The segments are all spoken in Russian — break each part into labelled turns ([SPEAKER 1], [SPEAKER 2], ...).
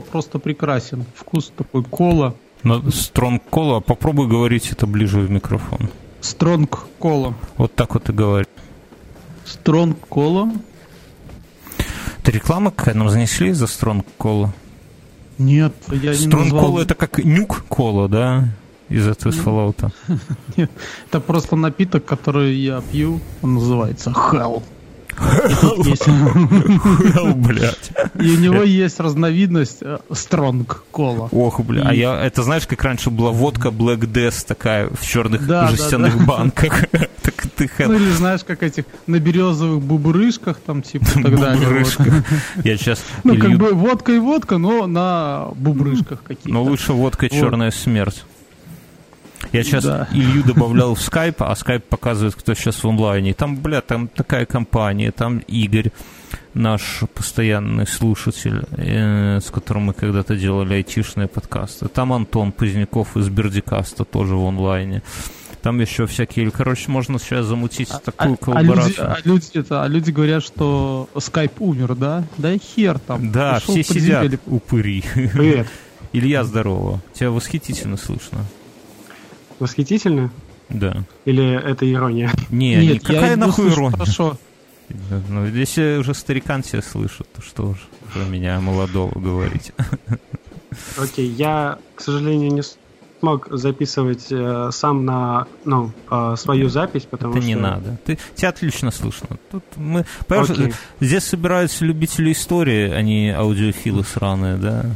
[SPEAKER 1] кола просто прекрасен. Вкус такой кола.
[SPEAKER 2] Стронг кола, попробуй говорить это ближе в микрофон.
[SPEAKER 1] Стронг кола.
[SPEAKER 2] Вот так вот и говори.
[SPEAKER 1] Стронг кола.
[SPEAKER 2] Это реклама какая нам занесли за Стронг кола?
[SPEAKER 1] Нет, я не
[SPEAKER 2] Стронг кола это как нюк кола, да? Из этого из Fallout.
[SPEAKER 1] Нет, это просто напиток, который я пью. Он называется Hell.
[SPEAKER 2] Блять.
[SPEAKER 1] И у него есть разновидность Стронг кола.
[SPEAKER 2] Ох, бля. А я, это знаешь, как раньше была водка Black Death такая в черных жестяных банках.
[SPEAKER 1] Так ты Ну или знаешь, как этих на березовых бубрышках там типа и так далее.
[SPEAKER 2] Я сейчас...
[SPEAKER 1] Ну как бы водка и водка, но на бубрышках какие-то.
[SPEAKER 2] Но лучше водка черная смерть. Я сейчас да. Илью добавлял в скайп, а скайп показывает, кто сейчас в онлайне. Там, бля, там такая компания, там Игорь, наш постоянный слушатель, э, с которым мы когда-то делали айтишные подкасты. Там Антон Поздняков из Бердикаста тоже в онлайне. Там еще всякие... Короче, можно сейчас замутить а, такую а, коллаборацию.
[SPEAKER 1] А люди, а, люди, это, а люди говорят, что скайп умер, да? Да и хер там.
[SPEAKER 2] Да, Пошел все сидят упыри. Привет. Илья, здорово. Тебя восхитительно слышно.
[SPEAKER 3] Восхитительно?
[SPEAKER 2] Да.
[SPEAKER 3] Или это ирония?
[SPEAKER 2] Не, Нет, какая нахуй ирония? Хорошо. Ну, если уже старикан слышит, то что уж про меня молодого говорить.
[SPEAKER 3] Окей, я, к сожалению, не смог записывать э, сам на ну, э, свою запись, потому
[SPEAKER 2] Это
[SPEAKER 3] что...
[SPEAKER 2] не надо. Ты, тебя отлично слышно. Тут мы, okay. Здесь собираются любители истории, а не аудиофилы сраные, да?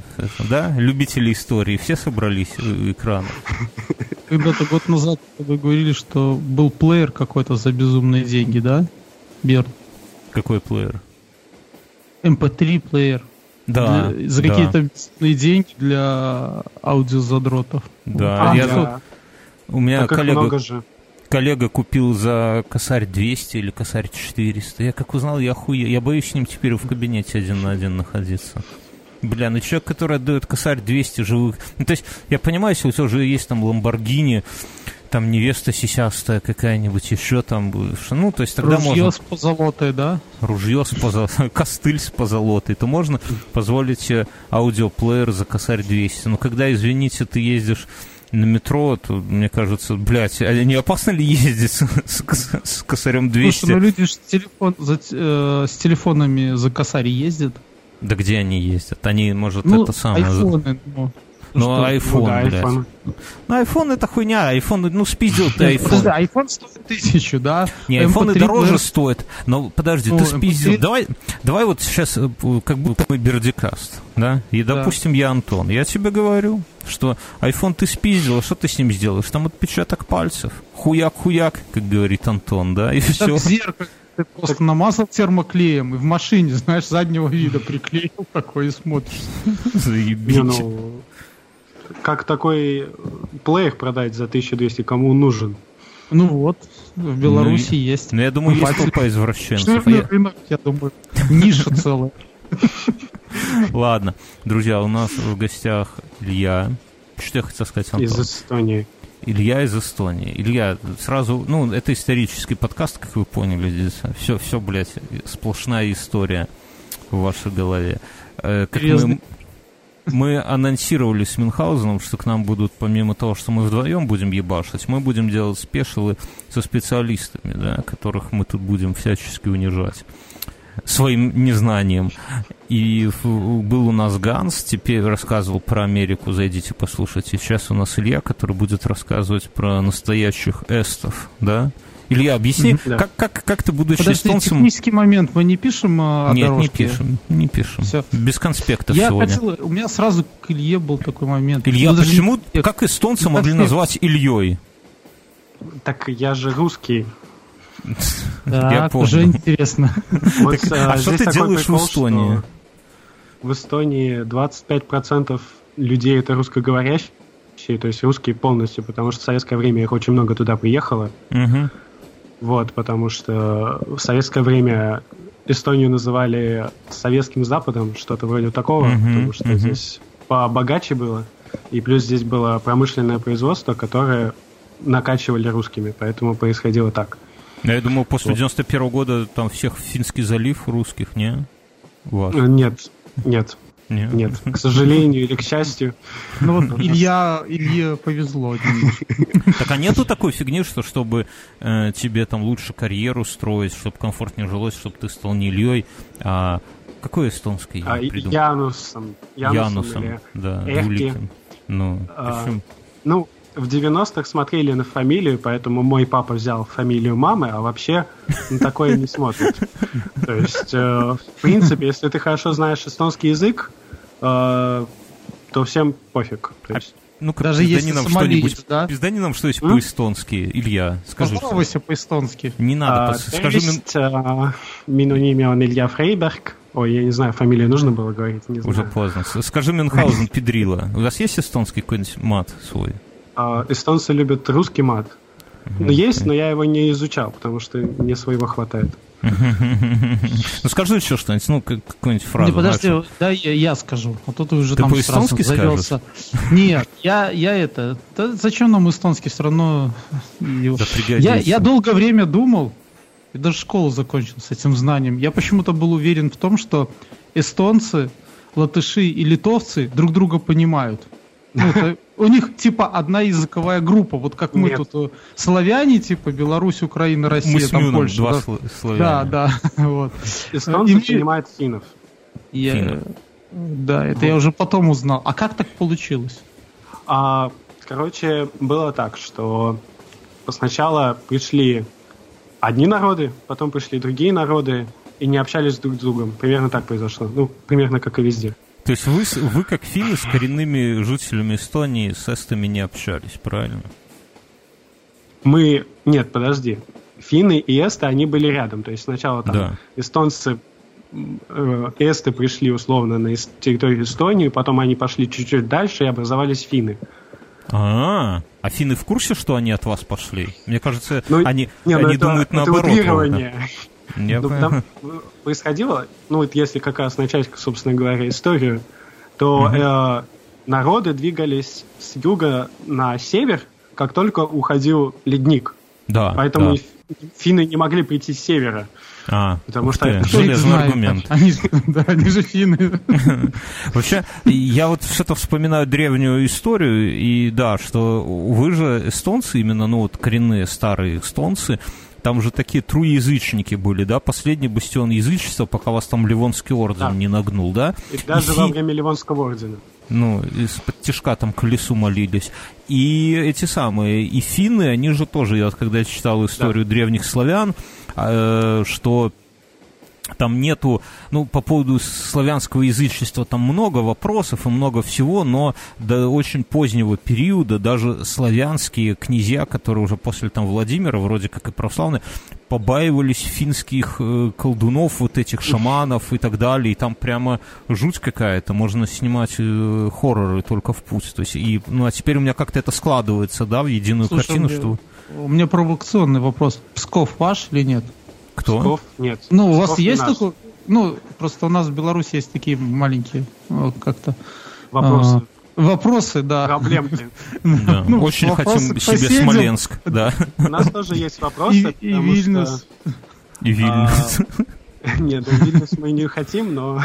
[SPEAKER 2] Да? Любители истории. Все собрались у экрана.
[SPEAKER 1] Когда-то год назад вы говорили, что был плеер какой-то за безумные деньги, да? Берн.
[SPEAKER 2] Какой плеер?
[SPEAKER 1] MP3 плеер.
[SPEAKER 2] Да.
[SPEAKER 1] Для, за какие-то деньги для аудиозадротов.
[SPEAKER 2] Да, а, я да. У меня так коллега, коллега купил за косарь 200 или косарь 400. Я как узнал, я хуя... Я боюсь с ним теперь в кабинете один на один находиться. Бля, ну человек, который отдает косарь 200 живых... Ну, то есть, я понимаю, если у тебя уже есть там Ламборгини, там невеста сисястая какая-нибудь, еще там, ну, то есть тогда
[SPEAKER 1] Ружье
[SPEAKER 2] можно...
[SPEAKER 1] с позолотой, да?
[SPEAKER 2] Ружье с позолотой, костыль с позолотой, то можно позволить аудиоплеер за косарь 200. Но когда, извините, ты ездишь на метро, то, мне кажется, блядь, а не опасно ли ездить с, с, с косарем 200?
[SPEAKER 1] Слушай, ну люди же с, телефон, за, э, с телефонами за косарь ездят.
[SPEAKER 2] Да где они ездят? Они, может, ну, это самое...
[SPEAKER 1] Айфоны, ну.
[SPEAKER 2] Ну, ну iPhone, ну, да, блядь. iPhone. Ну, iPhone это хуйня. iPhone, ну, спиздил ты iPhone. Подожди,
[SPEAKER 1] iPhone стоит тысячу, да?
[SPEAKER 2] Не, iPhone и дороже стоит. Но, подожди, ну, ты спиздил. Давай, давай вот сейчас, э, как бы мы Бердикаст, да? И, допустим, да. я Антон. Я тебе говорю, что iPhone ты спиздил, а что ты с ним сделаешь? Там отпечаток пальцев. Хуяк-хуяк, как говорит Антон, да? И
[SPEAKER 1] все. зеркало ты просто намазал термоклеем и в машине, знаешь, заднего вида приклеил такой и смотришь.
[SPEAKER 2] Заебись. Ну,
[SPEAKER 3] как такой плеер продать за 1200, кому он нужен?
[SPEAKER 1] Ну вот, в Беларуси ну, есть.
[SPEAKER 2] Ну, я думаю, есть толпа извращенцев.
[SPEAKER 1] Я... рынок, я думаю, ниша целая.
[SPEAKER 2] Ладно, друзья, у нас в гостях Илья. Что я хотел сказать, Антон?
[SPEAKER 3] Из Эстонии.
[SPEAKER 2] Илья из Эстонии. Илья, сразу, ну, это исторический подкаст, как вы поняли здесь. Все, все, блядь, сплошная история в вашей голове. Э, как мы, мы анонсировали с Мюнхгаузеном, что к нам будут, помимо того, что мы вдвоем будем ебашить, мы будем делать спешилы со специалистами, да, которых мы тут будем всячески унижать своим незнанием. И был у нас Ганс, теперь рассказывал про Америку, зайдите послушайте. Сейчас у нас Илья, который будет рассказывать про настоящих эстов, да? Илья, объясни, да. как, как, как ты, будучи Подожди, эстонцем...
[SPEAKER 1] технический момент, мы не пишем о
[SPEAKER 2] Нет, дорожке? не пишем, не пишем. Все. Без конспектов
[SPEAKER 1] Я
[SPEAKER 2] сегодня.
[SPEAKER 1] Хотел, у меня сразу к Илье был такой момент.
[SPEAKER 2] Илья, ну, почему, не... как эстонцы могли конспект. назвать Ильей?
[SPEAKER 3] Так я же русский.
[SPEAKER 1] Понял. уже интересно.
[SPEAKER 2] А, а что ты делаешь в Эстонии?
[SPEAKER 3] В Эстонии 25% людей это русскоговорящие, то есть русские полностью, потому что в советское время их очень много туда приехало.
[SPEAKER 2] Угу.
[SPEAKER 3] Вот, потому что в советское время Эстонию называли советским Западом, что-то вроде такого, uh потому что uh здесь побогаче было. И плюс здесь было промышленное производство, которое накачивали русскими, поэтому происходило так.
[SPEAKER 2] Я думал, после вот. 91 -го года там всех Финский залив русских, не?
[SPEAKER 3] Ваш. Нет, нет. Нет. Нет, к сожалению или к счастью.
[SPEAKER 1] Ну вот Илья, Илье повезло.
[SPEAKER 2] Так а нету такой фигни, что чтобы э, тебе там лучше карьеру строить, чтобы комфортнее жилось, чтобы ты стал не Ильей, а какой эстонский
[SPEAKER 3] а, Янусом.
[SPEAKER 2] Янусом, Янусом да, Уликом. Ну, а,
[SPEAKER 3] ну, в 90-х смотрели на фамилию, поэтому мой папа взял фамилию мамы, а вообще на такое не смотрит. То есть, э, в принципе, если ты хорошо знаешь эстонский язык, э, то всем пофиг. То есть,
[SPEAKER 2] ну даже если нам что-нибудь, да? Пиздани нам что-нибудь по-эстонски, Илья, скажи.
[SPEAKER 1] Поздоровайся по-эстонски.
[SPEAKER 2] Не надо, а,
[SPEAKER 3] скажи... Есть, а, Мину имя он Илья Фрейберг. Ой, я не знаю, фамилию нужно было говорить, не
[SPEAKER 2] знаю. Уже поздно. Скажи Мюнхгаузен Педрила. У вас есть эстонский какой-нибудь мат свой?
[SPEAKER 3] А, эстонцы любят русский мат. Ну, есть, но я его не изучал, потому что мне своего хватает.
[SPEAKER 2] Ну, скажи еще что-нибудь, ну, какую-нибудь фразу. Не,
[SPEAKER 1] подожди, да, я, я скажу. А то ты уже ты там сразу завелся. Нет, я, я это... Да зачем нам эстонский все равно... Да я, я долгое время думал, и даже школу закончил с этим знанием. Я почему-то был уверен в том, что эстонцы, латыши и литовцы друг друга понимают. Ну, это, у них типа одна языковая группа, вот как мы Нет. тут э, славяне, типа Беларусь, Украина, Россия, мы там Мюном, Польша. Два да? славяне. Да, да. Вот.
[SPEAKER 3] Эстонцы И... понимают финнов.
[SPEAKER 1] Я... Финнов. Да, это вот. я уже потом узнал. А как так получилось?
[SPEAKER 3] А, короче, было так, что сначала пришли одни народы, потом пришли другие народы и не общались друг с другом. Примерно так произошло. Ну, примерно как и везде.
[SPEAKER 2] То есть вы, вы как финны с коренными жителями Эстонии с эстами не общались, правильно?
[SPEAKER 3] Мы... Нет, подожди. Финны и эсты, они были рядом. То есть сначала там да. эстонцы э, эсты пришли условно на территорию Эстонии, потом они пошли чуть-чуть дальше и образовались финны.
[SPEAKER 2] А, -а, а финны в курсе, что они от вас пошли? Мне кажется, ну, они, не, ну они это, думают это наоборот. Утрирование.
[SPEAKER 3] Я ну, там происходило, ну вот если как раз начать, собственно говоря, историю, то угу. э, народы двигались с юга на север, как только уходил ледник.
[SPEAKER 2] Да.
[SPEAKER 3] Поэтому
[SPEAKER 2] да.
[SPEAKER 3] финны не могли прийти с севера.
[SPEAKER 2] А, потому что ты, железный аргумент.
[SPEAKER 1] Они, да, они же финны.
[SPEAKER 2] Вообще, я вот что-то вспоминаю древнюю историю, и да, что вы же эстонцы, именно, ну вот коренные старые эстонцы, там же такие труязычники были, да? Последний бастион язычества, пока вас там Ливонский орден да. не нагнул, да?
[SPEAKER 3] И даже и во время Ливонского ордена.
[SPEAKER 2] Ну, из-под тяжка там колесу молились. И эти самые, и финны, они же тоже, я когда читал историю да. древних славян, э, что там нету, ну, по поводу славянского язычества там много вопросов и много всего, но до очень позднего периода даже славянские князья, которые уже после там Владимира, вроде как и православные, побаивались финских э, колдунов, вот этих шаманов и так далее, и там прямо жуть какая-то, можно снимать э, хорроры только в путь, то есть, и, ну, а теперь у меня как-то это складывается, да, в единую Слушай, картину, что...
[SPEAKER 1] У меня провокационный вопрос, Псков ваш или нет?
[SPEAKER 2] Кто? Псков?
[SPEAKER 3] Нет.
[SPEAKER 1] Ну, у вас есть такой... Ну, просто у нас в Беларуси есть такие маленькие как-то...
[SPEAKER 3] Вопросы.
[SPEAKER 1] А, вопросы, да.
[SPEAKER 3] Проблемки.
[SPEAKER 2] Да. Ну, Очень хотим себе Смоленск, да.
[SPEAKER 3] У нас тоже есть вопросы.
[SPEAKER 1] И, и Вильнюс.
[SPEAKER 2] Что, и Вильнюс.
[SPEAKER 3] А, нет, ну, Вильнюс мы не хотим, но...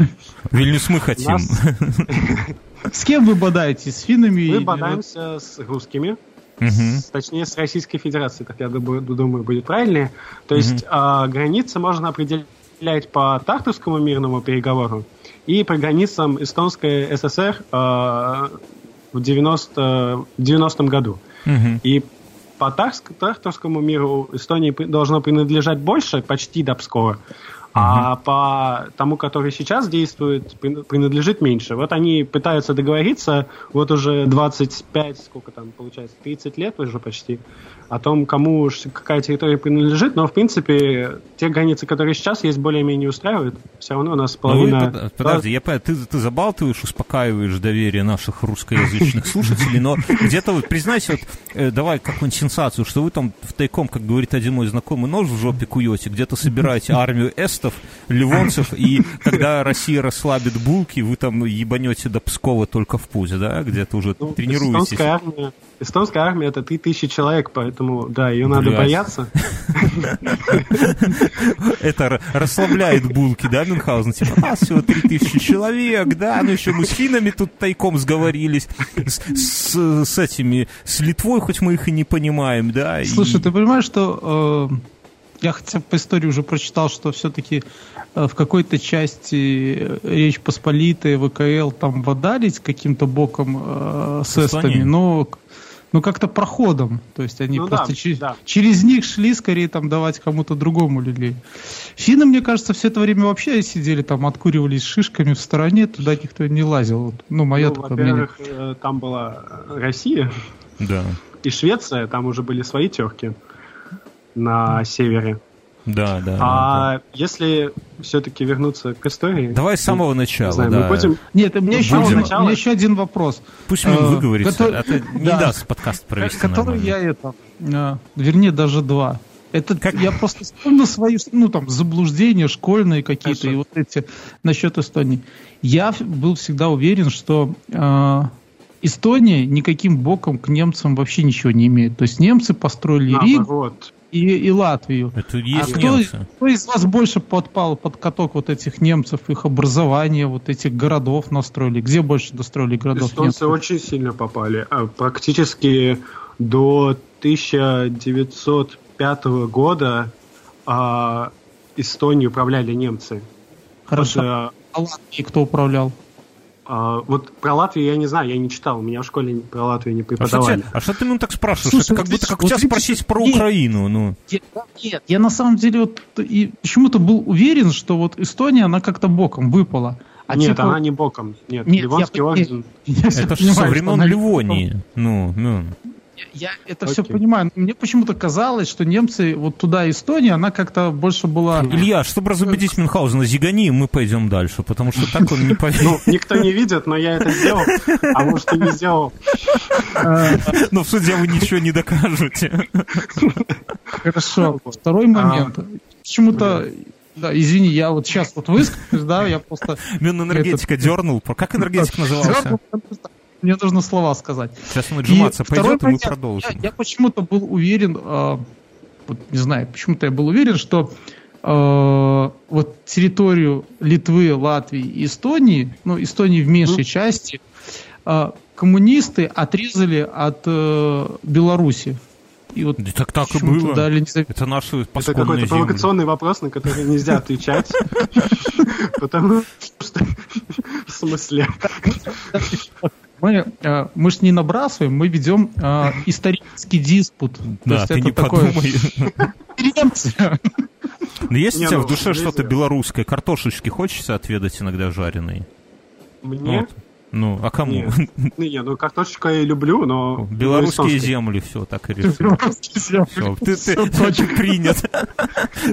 [SPEAKER 2] Вильнюс мы хотим. Нас...
[SPEAKER 1] С кем вы бодаетесь? С финнами?
[SPEAKER 3] Мы бодаемся с русскими угу. точнее с Российской Федерацией, так я думаю, будет правильнее. То есть угу. границы можно определять по Тартовскому мирному переговору и по границам Эстонской ССР э, в 90, 90 году. Угу. И по Тартовскому миру Эстонии должно принадлежать больше, почти до Пскова, а по тому, который сейчас действует, принадлежит меньше. Вот они пытаются договориться, вот уже 25, сколько там получается, 30 лет уже почти, о том, кому какая территория принадлежит, но, в принципе, те границы, которые сейчас есть, более-менее устраивают. Все равно у нас половина...
[SPEAKER 2] Ну, подожди, я понимаю, ты, ты забалтываешь, успокаиваешь доверие наших русскоязычных слушателей, но где-то вот признайся, вот, э, давай какую-нибудь сенсацию, что вы там в тайком, как говорит один мой знакомый, нож в жопе куете, где-то собираете армию эст фашистов, ливонцев, и когда Россия расслабит булки, вы там ебанете до Пскова только в путь, да, где-то уже ну, тренируетесь.
[SPEAKER 3] Эстонская армия, это 3000 человек, поэтому, да, ее надо бояться.
[SPEAKER 2] Это расслабляет булки, да, Мюнхгаузен? Типа, нас всего 3000 человек, да, ну еще мы с финами тут тайком сговорились, с этими, с Литвой, хоть мы их и не понимаем, да.
[SPEAKER 1] Слушай, ты понимаешь, что э, я хотя по истории уже прочитал, что все-таки э, в какой-то части э, Речь Посполитая, ВКЛ там водались каким-то боком э, с эстами, но ну, как-то проходом. То есть они ну, просто да, через, да. через них шли скорее там давать кому-то другому люлей. Финны, мне кажется, все это время вообще сидели там, откуривались шишками в стороне, туда никто не лазил. Ну, моя ну,
[SPEAKER 3] такое во-первых, мнение. там была Россия.
[SPEAKER 2] Да.
[SPEAKER 3] И Швеция, там уже были свои терки на севере.
[SPEAKER 2] Да, да.
[SPEAKER 3] А да. если все-таки вернуться к истории...
[SPEAKER 2] Давай с самого начала, знаю,
[SPEAKER 1] да. Мы будем... Нет, у меня, еще, у меня еще один вопрос.
[SPEAKER 2] Пусть мне выговорится, который... это не да. даст подкаст провести
[SPEAKER 1] Который нормально. я это... Э, вернее, даже два. Это как? я просто вспомнил свои, ну, там, заблуждения школьные какие-то, и вот эти насчет Эстонии. Я был всегда уверен, что э, Эстония никаким боком к немцам вообще ничего не имеет. То есть немцы построили Ригу, и, и Латвию.
[SPEAKER 2] Это есть
[SPEAKER 1] а кто, кто из вас больше подпал под каток вот этих немцев, их образования, вот этих городов настроили? Где больше достроили городов?
[SPEAKER 3] Эстонцы немцев? очень сильно попали. А практически до 1905 года а, Эстонию управляли немцы.
[SPEAKER 1] Хорошо. Вот, а Латвии кто управлял?
[SPEAKER 3] А, вот про Латвию я не знаю, я не читал, у меня в школе про Латвию не преподавали.
[SPEAKER 2] А что, а что ты ну так спрашиваешь? Слушай, это как будто как вот у тебя спросить про нет, Украину. Ну.
[SPEAKER 1] Нет, нет, я на самом деле вот и почему-то был уверен, что вот Эстония, она как-то боком выпала.
[SPEAKER 3] А нет, типа... она не боком. Нет, нет Ливонский я, орден.
[SPEAKER 2] Я, я это же со времен Ливонии. Ну, ну
[SPEAKER 1] я это Окей. все понимаю. Мне почему-то казалось, что немцы, вот туда Эстония, она как-то больше была...
[SPEAKER 2] Илья, чтобы разубедить Мюнхгаузена, зигани, мы пойдем дальше, потому что так он не поверит. Ну,
[SPEAKER 3] никто не видит, но я это сделал, а может и не сделал.
[SPEAKER 2] Но в суде вы ничего не докажете.
[SPEAKER 1] Хорошо. Второй момент. Почему-то да, извини, я вот сейчас вот выскажусь, да, я просто...
[SPEAKER 2] Минэнергетика дернул. Как энергетик назывался?
[SPEAKER 1] Мне нужно слова сказать.
[SPEAKER 2] Сейчас он отжиматься и пойдет, и мы продолжим.
[SPEAKER 1] Я, я почему-то был уверен, э, вот, не знаю, почему-то я был уверен, что э, вот территорию Литвы, Латвии и Эстонии, ну, Эстонии в меньшей mm. части, э, коммунисты отрезали от э, Беларуси.
[SPEAKER 2] И вот да, так так и было. Дали. Это наши
[SPEAKER 3] Это какой-то провокационный вопрос, на который нельзя отвечать. Потому что... В смысле?
[SPEAKER 1] Мы, э, мы же не набрасываем, мы ведем э, исторический диспут.
[SPEAKER 2] Да, ты не такое... подумай. Но есть у тебя в ну, душе что-то белорусское? Картошечки хочется отведать иногда жареные?
[SPEAKER 3] Мне?
[SPEAKER 2] Ну, а кому?
[SPEAKER 3] Не, не ну картошечку я люблю, но...
[SPEAKER 2] Белорусские земли, все, так и решил. Все, ты, ты очень принят.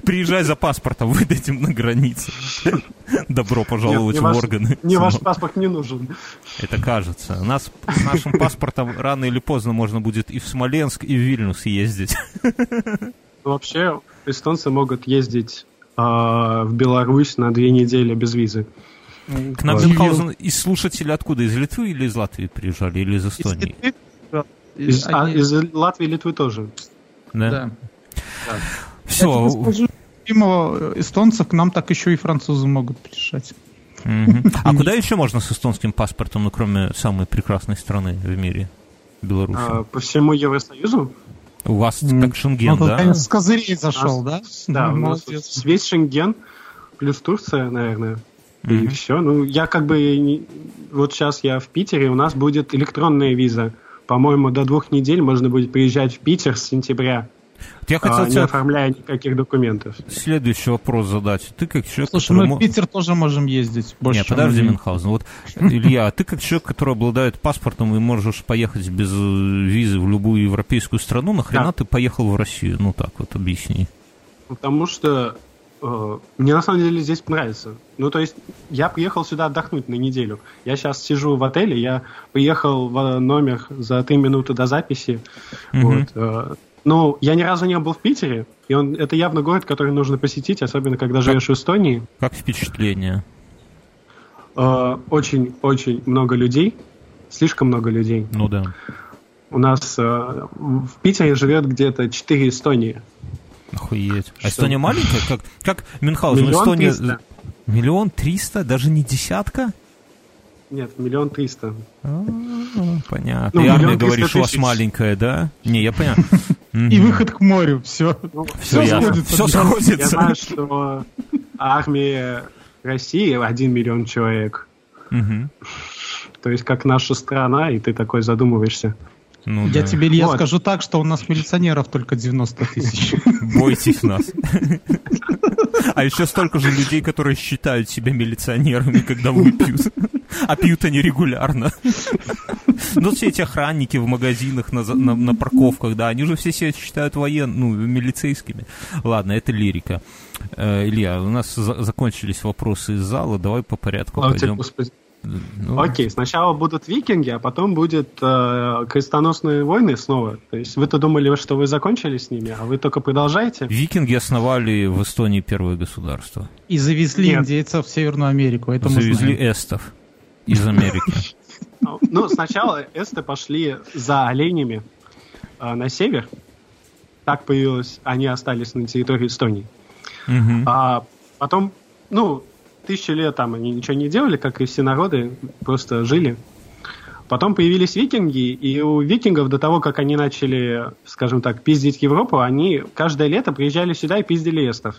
[SPEAKER 2] Приезжай за паспортом, выдадим на границе. Добро пожаловать Нет, в ваш, органы.
[SPEAKER 3] Мне ваш паспорт не нужен.
[SPEAKER 2] Это кажется. Нас с нашим паспортом рано или поздно можно будет и в Смоленск, и в Вильнюс ездить.
[SPEAKER 3] Ну, вообще, эстонцы могут ездить э, в Беларусь на две недели без визы.
[SPEAKER 2] К нам Мюнхгаузен из слушателей откуда? Из Литвы или из Латвии приезжали? Или из Эстонии?
[SPEAKER 3] Из, а, из Латвии и Литвы тоже.
[SPEAKER 2] Да? Да. да. Все.
[SPEAKER 1] Помимо эстонцев, к нам так еще и французы могут приезжать.
[SPEAKER 2] А куда еще можно с эстонским паспортом, ну, кроме самой прекрасной страны в мире, Беларуси? А,
[SPEAKER 3] по всему Евросоюзу?
[SPEAKER 2] У вас как Шенген, ну, да?
[SPEAKER 1] С козырей зашел, да?
[SPEAKER 3] Да, ну, весь Шенген плюс Турция, наверное. И mm-hmm. все. Ну, я как бы... Не... Вот сейчас я в Питере, у нас будет электронная виза. По-моему, до двух недель можно будет приезжать в Питер с сентября. Я хотел а, тебя... не оформляя никаких документов.
[SPEAKER 2] Следующий вопрос задать. Ты как человек,
[SPEAKER 1] Слушай, который... мы в Питер тоже можем ездить.
[SPEAKER 2] Больше, Нет, подожди, Мюнхгаузен. Вот, Илья, ты как человек, который обладает паспортом и можешь поехать без визы в любую европейскую страну, нахрена да. ты поехал в Россию? Ну так вот, объясни.
[SPEAKER 3] Потому что Э, мне на самом деле здесь нравится. Ну, то есть, я приехал сюда отдохнуть на неделю. Я сейчас сижу в отеле, я приехал в номер за три минуты до записи. Mm-hmm. Вот. Э, Ну, я ни разу не был в Питере, и он, это явно город, который нужно посетить, особенно когда живешь в Эстонии.
[SPEAKER 2] Как впечатление?
[SPEAKER 3] Очень-очень э, много людей, слишком много людей.
[SPEAKER 2] Ну да.
[SPEAKER 3] У нас э, в Питере живет где-то 4 Эстонии.
[SPEAKER 2] Охуеть. А Эстония маленькая? Как, как Мюнхгаузен? Миллион Эстония... триста. Миллион триста? Даже не десятка?
[SPEAKER 3] Нет, миллион триста.
[SPEAKER 2] А, понятно. Ну, И армия, говоришь, у вас маленькая, да? Не, я понял.
[SPEAKER 1] И выход к морю, все.
[SPEAKER 2] Все сходится. Все сходится. Я
[SPEAKER 3] знаю, что армия России один миллион человек. То есть как наша страна, и ты такой задумываешься.
[SPEAKER 1] Ну, я да. тебе, Илья, вот. скажу так, что у нас милиционеров только 90 тысяч.
[SPEAKER 2] Бойтесь нас. А еще столько же людей, которые считают себя милиционерами, когда выпьют. А пьют они регулярно. Ну, все эти охранники в магазинах, на, на, на парковках, да, они же все себя считают воен, ну, милицейскими. Ладно, это лирика. Э, Илья, у нас за закончились вопросы из зала, давай по порядку а пойдем. Господи.
[SPEAKER 3] Ну... Окей, сначала будут викинги, а потом будет э, крестоносные войны снова. То есть вы-то думали, что вы закончили с ними, а вы только продолжааете?
[SPEAKER 2] Викинги основали в Эстонии первое государство.
[SPEAKER 1] И завезли Нет. индейцев в Северную Америку. Это
[SPEAKER 2] завезли эстов из Америки.
[SPEAKER 3] Ну, сначала эсты пошли за оленями э, на север. Так появилось, они остались на территории Эстонии. А потом, ну, тысячи лет там они ничего не делали, как и все народы, просто жили. Потом появились викинги, и у викингов до того, как они начали, скажем так, пиздить Европу, они каждое лето приезжали сюда и пиздили эстов.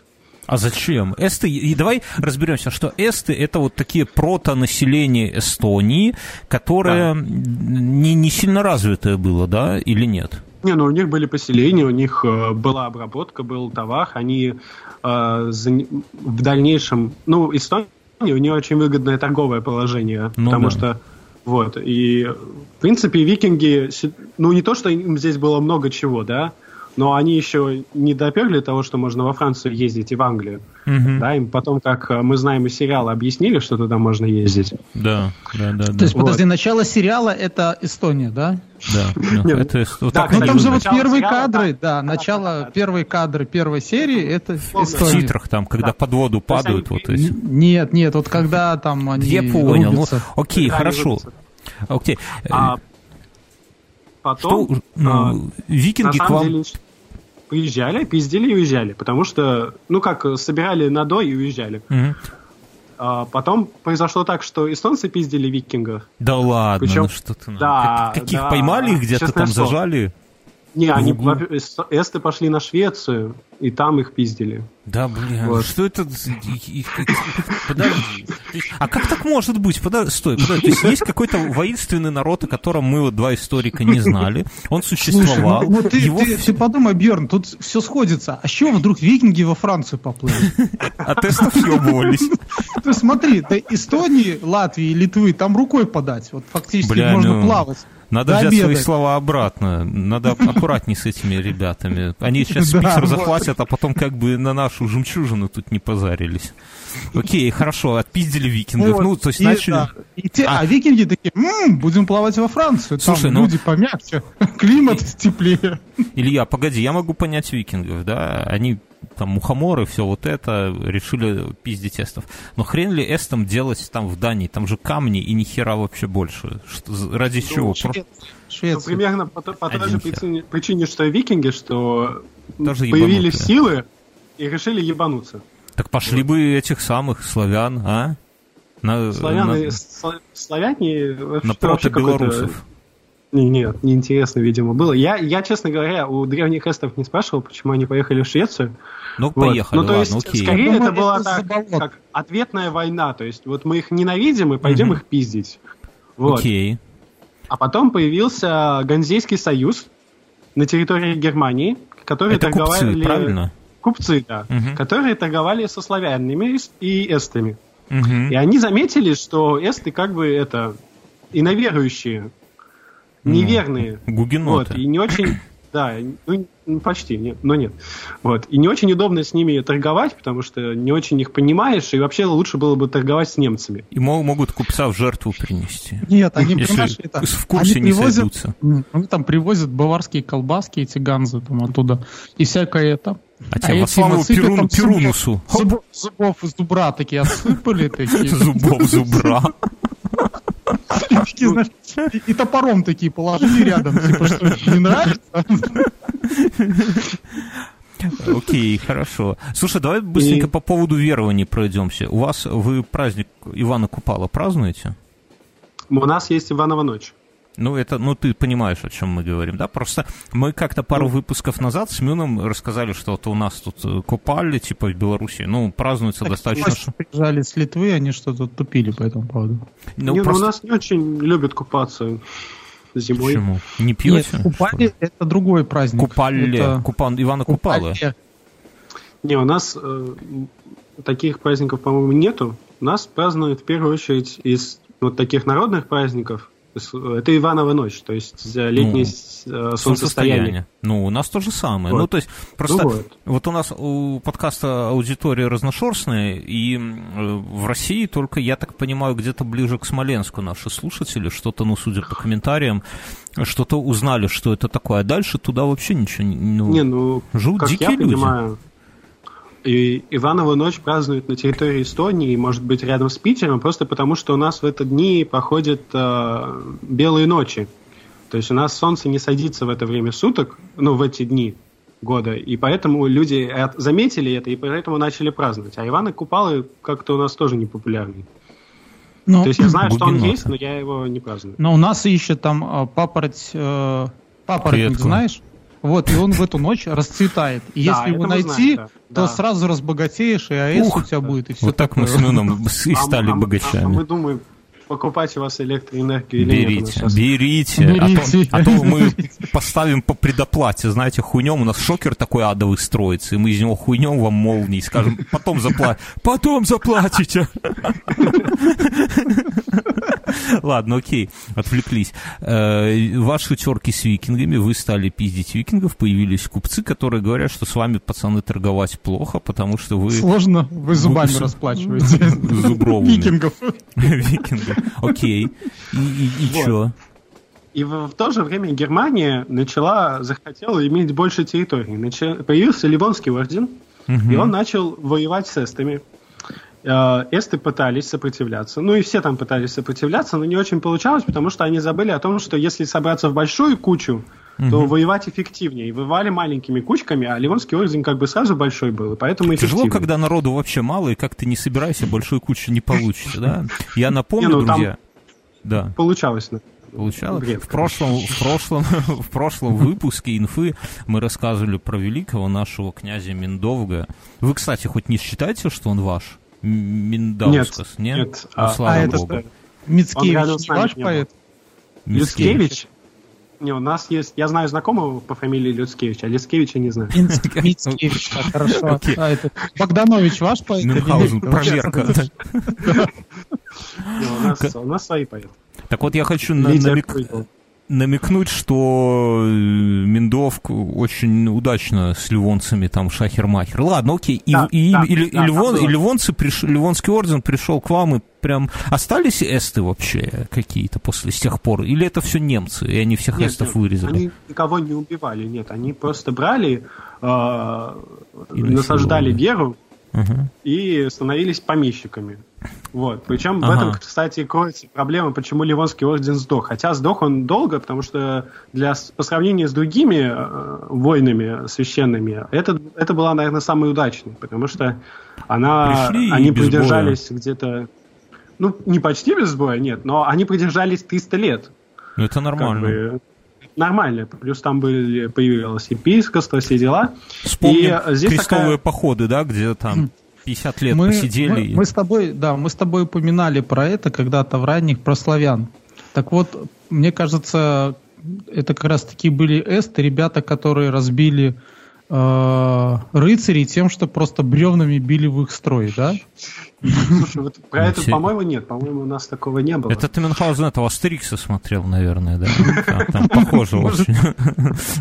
[SPEAKER 2] А зачем? Эсты, и давай разберемся, что эсты это вот такие протонаселение Эстонии, которое да. не, не сильно развитое было, да, или нет?
[SPEAKER 3] Не, ну у них были поселения, у них э, была обработка, был товар, они э, за, в дальнейшем, ну, Эстония, у нее очень выгодное торговое положение, ну, потому да. что вот, и в принципе викинги, ну не то, что им здесь было много чего, да, но они еще не доперли того, что можно во Францию ездить и в Англию. Угу. Да, им потом, как мы знаем из сериала, объяснили, что туда можно ездить.
[SPEAKER 2] Да, да, да.
[SPEAKER 1] То да. есть, подожди, вот. начало сериала это Эстония, да?
[SPEAKER 2] Да, Нет, это
[SPEAKER 1] вот да, так, ну, там же вот первые сериала, кадры, да, да начало, да, да. первые кадры первой серии, это
[SPEAKER 2] Эстония. В титрах там, когда да. под воду падают, то вот эти.
[SPEAKER 1] Нет, нет, вот когда там они
[SPEAKER 2] Я понял, ну, окей, да, хорошо. Окей. А,
[SPEAKER 3] потом... Что, ну, а, викинги к вам... Деле, приезжали, пиздили и уезжали, потому что, ну как, собирали надо и уезжали. Угу. А потом произошло так, что эстонцы пиздили викингов.
[SPEAKER 2] Да ладно, Причем, ну что ты... Да, как, каких да, поймали где-то там зажали?
[SPEAKER 3] Не, они эсты пошли на Швецию, и там их пиздили.
[SPEAKER 2] Да, блин, вот. что это? Подожди. А как так может быть? Подожди, стой, подожди. То есть есть какой-то воинственный народ, о котором мы вот два историка не знали. Он существовал. Слушай, ну,
[SPEAKER 1] ну ты, его... ты, ты подумай, Бьерн, тут все сходится. А с чего вдруг викинги во Францию поплыли?
[SPEAKER 2] А тестов съебывались.
[SPEAKER 1] Ты смотри, до Эстонии, Латвии, Литвы там рукой подать. Вот фактически можно ну, плавать.
[SPEAKER 2] Надо взять обеда. свои слова обратно. Надо аккуратней с этими ребятами. Они сейчас спикер захватят, а потом как бы на нашу жемчужину тут не позарились. Окей, хорошо, отпиздили викингов. Ну, то есть начали...
[SPEAKER 1] А, викинги такие, будем плавать во Францию. Слушай, ну... люди помягче, климат теплее.
[SPEAKER 2] Илья, погоди, я могу понять викингов, да? Они там мухоморы, все вот это, решили пиздить эстов. Но хрен ли эстам делать там в Дании? Там же камни и ни хера вообще больше. Что, ради ну, чего?
[SPEAKER 3] Швеция. Швеция. Ну, примерно по, по той же причине, причине, что и викинги, что Тоже появились ебанутые. силы и решили ебануться.
[SPEAKER 2] Так пошли вот. бы этих самых славян, а?
[SPEAKER 3] На, Славяне, на... славяне
[SPEAKER 2] на прото-белорусов.
[SPEAKER 3] Нет, неинтересно, видимо, было. Я, я, честно говоря, у древних эстов не спрашивал, почему они поехали в Швецию.
[SPEAKER 2] Ну, вот. поехали, Ну,
[SPEAKER 3] то
[SPEAKER 2] ладно,
[SPEAKER 3] есть,
[SPEAKER 2] окей.
[SPEAKER 3] скорее думаю, это была так, как ответная война. То есть, вот мы их ненавидим и пойдем угу. их пиздить. Вот.
[SPEAKER 2] Окей.
[SPEAKER 3] А потом появился Ганзейский союз на территории Германии, которые
[SPEAKER 2] это
[SPEAKER 3] торговали...
[SPEAKER 2] Купцы, правильно?
[SPEAKER 3] Купцы, да. Угу. Которые торговали со славянами и эстами. Угу. И они заметили, что эсты как бы это иноверующие неверные.
[SPEAKER 2] Гугеноты.
[SPEAKER 3] Вот, и не очень, Да, ну, почти, нет, но нет. Вот. И не очень удобно с ними торговать, потому что не очень их понимаешь, и вообще лучше было бы торговать с немцами.
[SPEAKER 2] И могут купца в жертву принести.
[SPEAKER 1] Нет, они, понимаешь,
[SPEAKER 2] это, в курсе они не привозят, сойдутся.
[SPEAKER 1] Они там привозят баварские колбаски, эти ганзы там оттуда, и всякое это.
[SPEAKER 2] А, а тебе во славу Перун, Перунусу.
[SPEAKER 1] Зубов, зубов из зубра такие отсыпали. Такие.
[SPEAKER 2] Зубов зубра.
[SPEAKER 1] Такие, знаешь, и, топором такие положили рядом, типа, что не нравится?
[SPEAKER 2] Окей, хорошо. Слушай, давай быстренько по поводу верований пройдемся. У вас вы праздник Ивана Купала празднуете?
[SPEAKER 3] У нас есть Иванова ночь.
[SPEAKER 2] Ну, это, ну, ты понимаешь, о чем мы говорим, да? Просто мы как-то пару ну. выпусков назад с Мюном рассказали, что вот у нас тут э, купали, типа, в Беларуси. Ну, празднуется так достаточно...
[SPEAKER 1] приезжали с Литвы, они что-то тупили по этому поводу.
[SPEAKER 3] Ну, не, просто... ну, у нас не очень любят купаться зимой.
[SPEAKER 2] Почему? Не пьете?
[SPEAKER 1] Нет, купали — это другой праздник.
[SPEAKER 2] Купали, это... Купан, Ивана Купала.
[SPEAKER 3] Не, у нас э, таких праздников, по-моему, нету. Нас празднуют в первую очередь из вот таких народных праздников это Иванова ночь, то есть летнее ну, солнцестояние.
[SPEAKER 2] Ну, у нас то же самое. Вот. Ну, то есть, просто ну, вот. вот у нас у подкаста аудитория разношерстная, и в России только, я так понимаю, где-то ближе к Смоленску наши слушатели, что-то, ну, судя по комментариям, что-то узнали, что это такое, а дальше туда вообще ничего ну,
[SPEAKER 3] не... Ну, живут как дикие я люди. понимаю, и Иванову ночь празднуют на территории Эстонии, может быть, рядом с Питером, просто потому что у нас в эти дни проходят э, белые ночи. То есть у нас солнце не садится в это время суток, ну, в эти дни года, и поэтому люди заметили это, и поэтому начали праздновать. А Ивана Купалы как-то у нас тоже не популярный. Ну, То есть я знаю, что он есть, но я его не праздную.
[SPEAKER 1] Но у нас еще там э, папороть, э, папоротник, Редко. знаешь? Вот, и он в эту ночь расцветает. И да, если его найти, знаем, да. то сразу разбогатеешь, и АЭС Ух, у тебя будет, и все
[SPEAKER 2] Вот так такое. мы с Нуном и стали а, богачами. А, а
[SPEAKER 3] мы думаем, покупать у вас электроэнергию или
[SPEAKER 2] берите, нет. Берите, берите. А, то, а то мы поставим по предоплате, знаете, хуйнем, у нас шокер такой адовый строится, и мы из него хуйнем вам молнии, скажем, потом заплатите. Потом заплатите. Ладно, окей, отвлеклись. Э, ваши терки с викингами, вы стали пиздить викингов, появились купцы, которые говорят, что с вами, пацаны, торговать плохо, потому что вы...
[SPEAKER 1] Сложно, вы зубами расплачиваете.
[SPEAKER 2] Зубровыми.
[SPEAKER 1] Викингов.
[SPEAKER 2] Викингов. Окей. И, и, и вот. что?
[SPEAKER 3] И в, в то же время Германия начала, захотела иметь больше территорий. Начал, появился Ливонский орден, угу. и он начал воевать с эстами. Э, эсты пытались сопротивляться. Ну и все там пытались сопротивляться, но не очень получалось, потому что они забыли о том, что если собраться в большую кучу, то угу. воевать эффективнее. И воевали маленькими кучками, а Ливонский орден как бы сразу большой был, и поэтому
[SPEAKER 2] Тяжело, когда народу вообще мало, и как ты не собирайся, большой кучи не получится, да? Я напомню, ну, друзья...
[SPEAKER 3] Да. Получалось,
[SPEAKER 2] Получалось. В прошлом, в, прошлом, в прошлом выпуске инфы мы рассказывали про великого нашего князя Миндовга. Вы, кстати, хоть не считаете, что он ваш? Миндаускас, нет? Нет. нет.
[SPEAKER 1] Ну, а, слава а богу. Это, Мицкевич не ваш поэт?
[SPEAKER 3] Мицкевич? Не, у нас есть... Я знаю знакомого по фамилии Люцкевич, а Люцкевича не знаю.
[SPEAKER 1] Мицкевич, хорошо. А Богданович ваш поэт?
[SPEAKER 2] Мюнхгаузен, проверка.
[SPEAKER 3] У нас свои поэты.
[SPEAKER 2] Так вот, я хочу намекнуть намекнуть, что э, Миндовк очень удачно с ливонцами там шахер-махер. Ладно, окей. И, да, и, да, и, да, и, да, Ливон, и ливонцы приш, Ливонский орден пришел к вам и прям... Остались эсты вообще какие-то после с тех пор? Или это все немцы, и они всех нет, эстов нет, вырезали?
[SPEAKER 3] Они никого не убивали, нет. Они просто брали, э, насаждали веру угу. и становились помещиками. Вот. Причем ага. в этом, кстати, кроется проблема, почему Ливонский орден сдох. Хотя сдох он долго, потому что для, по сравнению с другими э, войнами священными, это, это была, наверное, самая удачная, потому что она, Пришли они продержались где-то... Ну, не почти без боя, нет, но они продержались 300 лет.
[SPEAKER 2] Ну, это нормально. Как бы,
[SPEAKER 3] нормально. Плюс там были, появилось епископство, все дела.
[SPEAKER 2] Вспомним и здесь крестовые такая... походы, да, где там 50 лет
[SPEAKER 1] мы,
[SPEAKER 2] посидели.
[SPEAKER 1] Мы, мы с тобой, да, мы с тобой упоминали про это когда-то в ранних, про славян. Так вот, мне кажется, это как раз таки были эсты, ребята, которые разбили э, рыцарей тем, что просто бревнами били в их строй, да?
[SPEAKER 3] Слушай, вот про это, по-моему, нет. По-моему, у нас такого не было.
[SPEAKER 2] Это ты Мюнхгаузен этого Астерикса смотрел, наверное, да? Там похоже очень.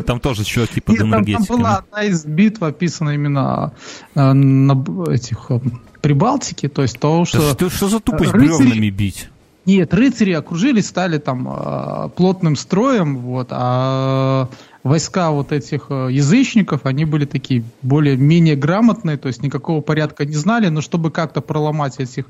[SPEAKER 2] Там тоже чуваки под энергетиками.
[SPEAKER 1] Там была одна из битв описана именно э, на этих э, Прибалтике, то есть то, что...
[SPEAKER 2] Что за тупость бревнами бить?
[SPEAKER 1] Нет, рыцари окружили, стали там э, плотным строем, вот, а войска вот этих э, язычников, они были такие более-менее грамотные, то есть никакого порядка не знали, но чтобы как-то проломать этих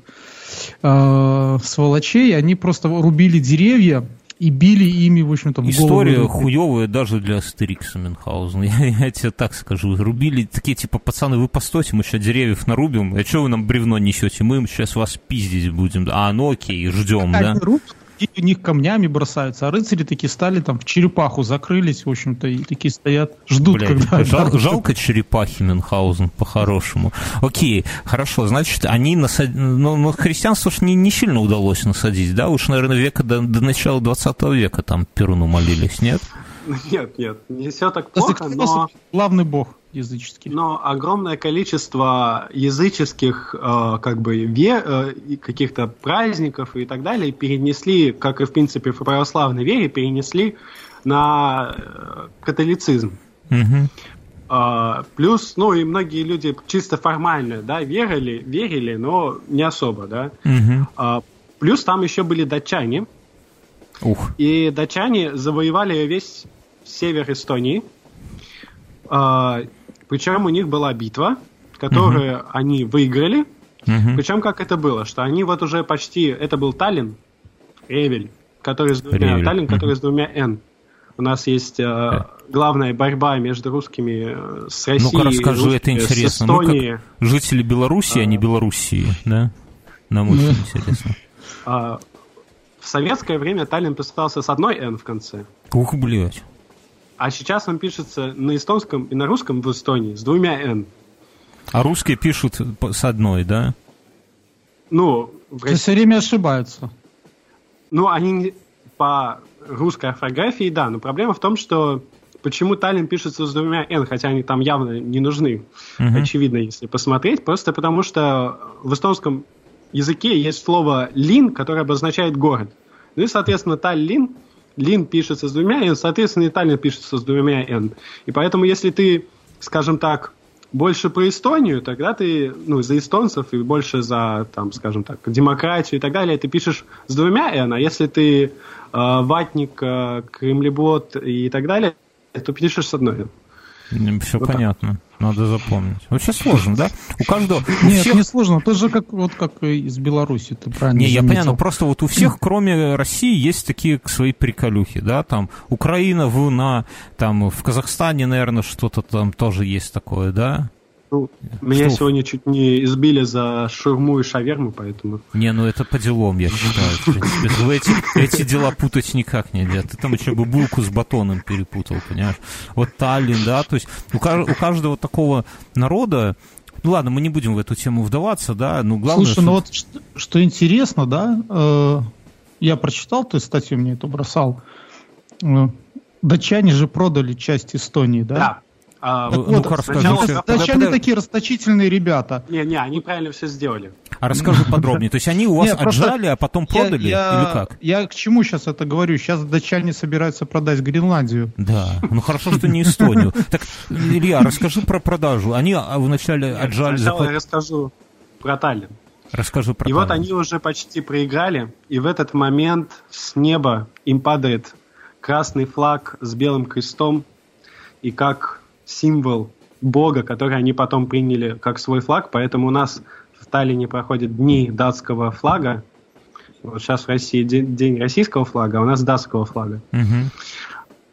[SPEAKER 1] э, сволочей, они просто рубили деревья и били ими, в общем-то, в
[SPEAKER 2] История голову. хуевая даже для Астерикса Мюнхгаузена. Я, я тебе так скажу. Рубили такие, типа, пацаны, вы постойте, мы сейчас деревьев нарубим. А что вы нам бревно несете? Мы сейчас вас пиздить будем. А, ну окей, ждем, да?
[SPEAKER 1] Рубят, у них камнями бросаются, а рыцари такие стали там в черепаху закрылись, в общем-то, и такие стоят, ждут, Блядь, когда...
[SPEAKER 2] Жал, жалко черепахи Мюнхгаузен, по-хорошему. Окей, хорошо, значит, они насадили... Ну, ну, христианство уж не, не сильно удалось насадить, да? Уж, наверное, века до, до начала 20 века там Перуну молились, нет?
[SPEAKER 3] Нет, нет, не все так плохо,
[SPEAKER 1] но... Главный бог языческих.
[SPEAKER 3] Но огромное количество языческих э, как бы ве, э, каких-то праздников и так далее перенесли, как и в принципе в православной вере, перенесли на э, католицизм.
[SPEAKER 2] Угу.
[SPEAKER 3] Uh, плюс, ну и многие люди чисто формально, да, верили, верили, но не особо, да.
[SPEAKER 2] Uh-huh.
[SPEAKER 3] Uh, плюс там еще были датчане.
[SPEAKER 2] Ух.
[SPEAKER 3] И датчане завоевали весь север Эстонии. Причем у них была битва, которую угу. они выиграли. Угу. Причем как это было, что они вот уже почти... Это был Таллин, Ревель, который с двумя... Ревель. Таллин, который с двумя Н. У нас есть э, главная борьба между русскими э, с Россией.
[SPEAKER 2] Ну-ка расскажи, русскими, это интересно. Мы как жители Белоруссии, а, а не Белоруссии, да? Нам очень ну. интересно.
[SPEAKER 3] А, в советское время Таллин писался с одной Н в конце.
[SPEAKER 2] Ух, блядь.
[SPEAKER 3] А сейчас он пишется на эстонском и на русском в Эстонии с двумя «н».
[SPEAKER 2] А русские пишут с одной, да?
[SPEAKER 3] Ну,
[SPEAKER 1] в России... все время ошибаются.
[SPEAKER 3] Ну, они по русской орфографии, да, но проблема в том, что почему Таллин пишется с двумя «н», хотя они там явно не нужны, uh очевидно, если посмотреть, просто потому что в эстонском языке есть слово «лин», которое обозначает город. Ну и, соответственно, Таллин – Лин пишется с двумя n, соответственно, Италия пишется с двумя n. И поэтому, если ты, скажем так, больше про Эстонию, тогда ты, ну, за эстонцев и больше за, там, скажем так, демократию и так далее, ты пишешь с двумя n, а если ты э, ватник, э, кремлебот и так далее, то пишешь с одной n.
[SPEAKER 2] Все вот понятно. Так. Надо запомнить. Вообще сложно, да? У каждого...
[SPEAKER 1] Нет, всех... не сложно. Это же как, вот как из Беларуси, ты правильно
[SPEAKER 2] Не, заметил. я понял, просто вот у всех, кроме России, есть такие свои приколюхи, да? Там Украина, Вуна, там в Казахстане, наверное, что-то там тоже есть такое, да?
[SPEAKER 3] Ну, меня что? сегодня чуть не избили за шурму и шаверму, поэтому...
[SPEAKER 2] Не, ну это по делам, я считаю. В принципе. Вы эти, эти дела путать никак нельзя. Ты там еще бы булку с батоном перепутал, понимаешь? Вот Таллин, да, то есть у, у каждого такого народа ну ладно, мы не будем в эту тему вдаваться, да, но главное...
[SPEAKER 1] Слушай, ну вот что, что интересно, да, э, я прочитал, ты статью мне эту бросал, э, датчане же продали часть Эстонии, да?
[SPEAKER 3] Да.
[SPEAKER 1] А, ну, вот, сначала, датчане такие расточительные ребята.
[SPEAKER 3] Не-не, они правильно все сделали.
[SPEAKER 2] А расскажи подробнее. То есть они у вас Нет, отжали, а потом продали? Я, или как?
[SPEAKER 1] Я к чему сейчас это говорю? Сейчас датчане собираются продать Гренландию.
[SPEAKER 2] Да, ну хорошо, что не Эстонию. Так, Илья, расскажи про продажу. Они а, вначале отжали...
[SPEAKER 3] Сначала я расскажу про Таллин.
[SPEAKER 2] Расскажи про
[SPEAKER 3] И вот они уже почти проиграли, и в этот момент с неба им падает красный флаг с белым крестом, и как символ бога, который они потом приняли как свой флаг, поэтому у нас в Таллине проходят дни датского флага. Вот сейчас в России день, день российского флага, а у нас датского флага.
[SPEAKER 2] Угу.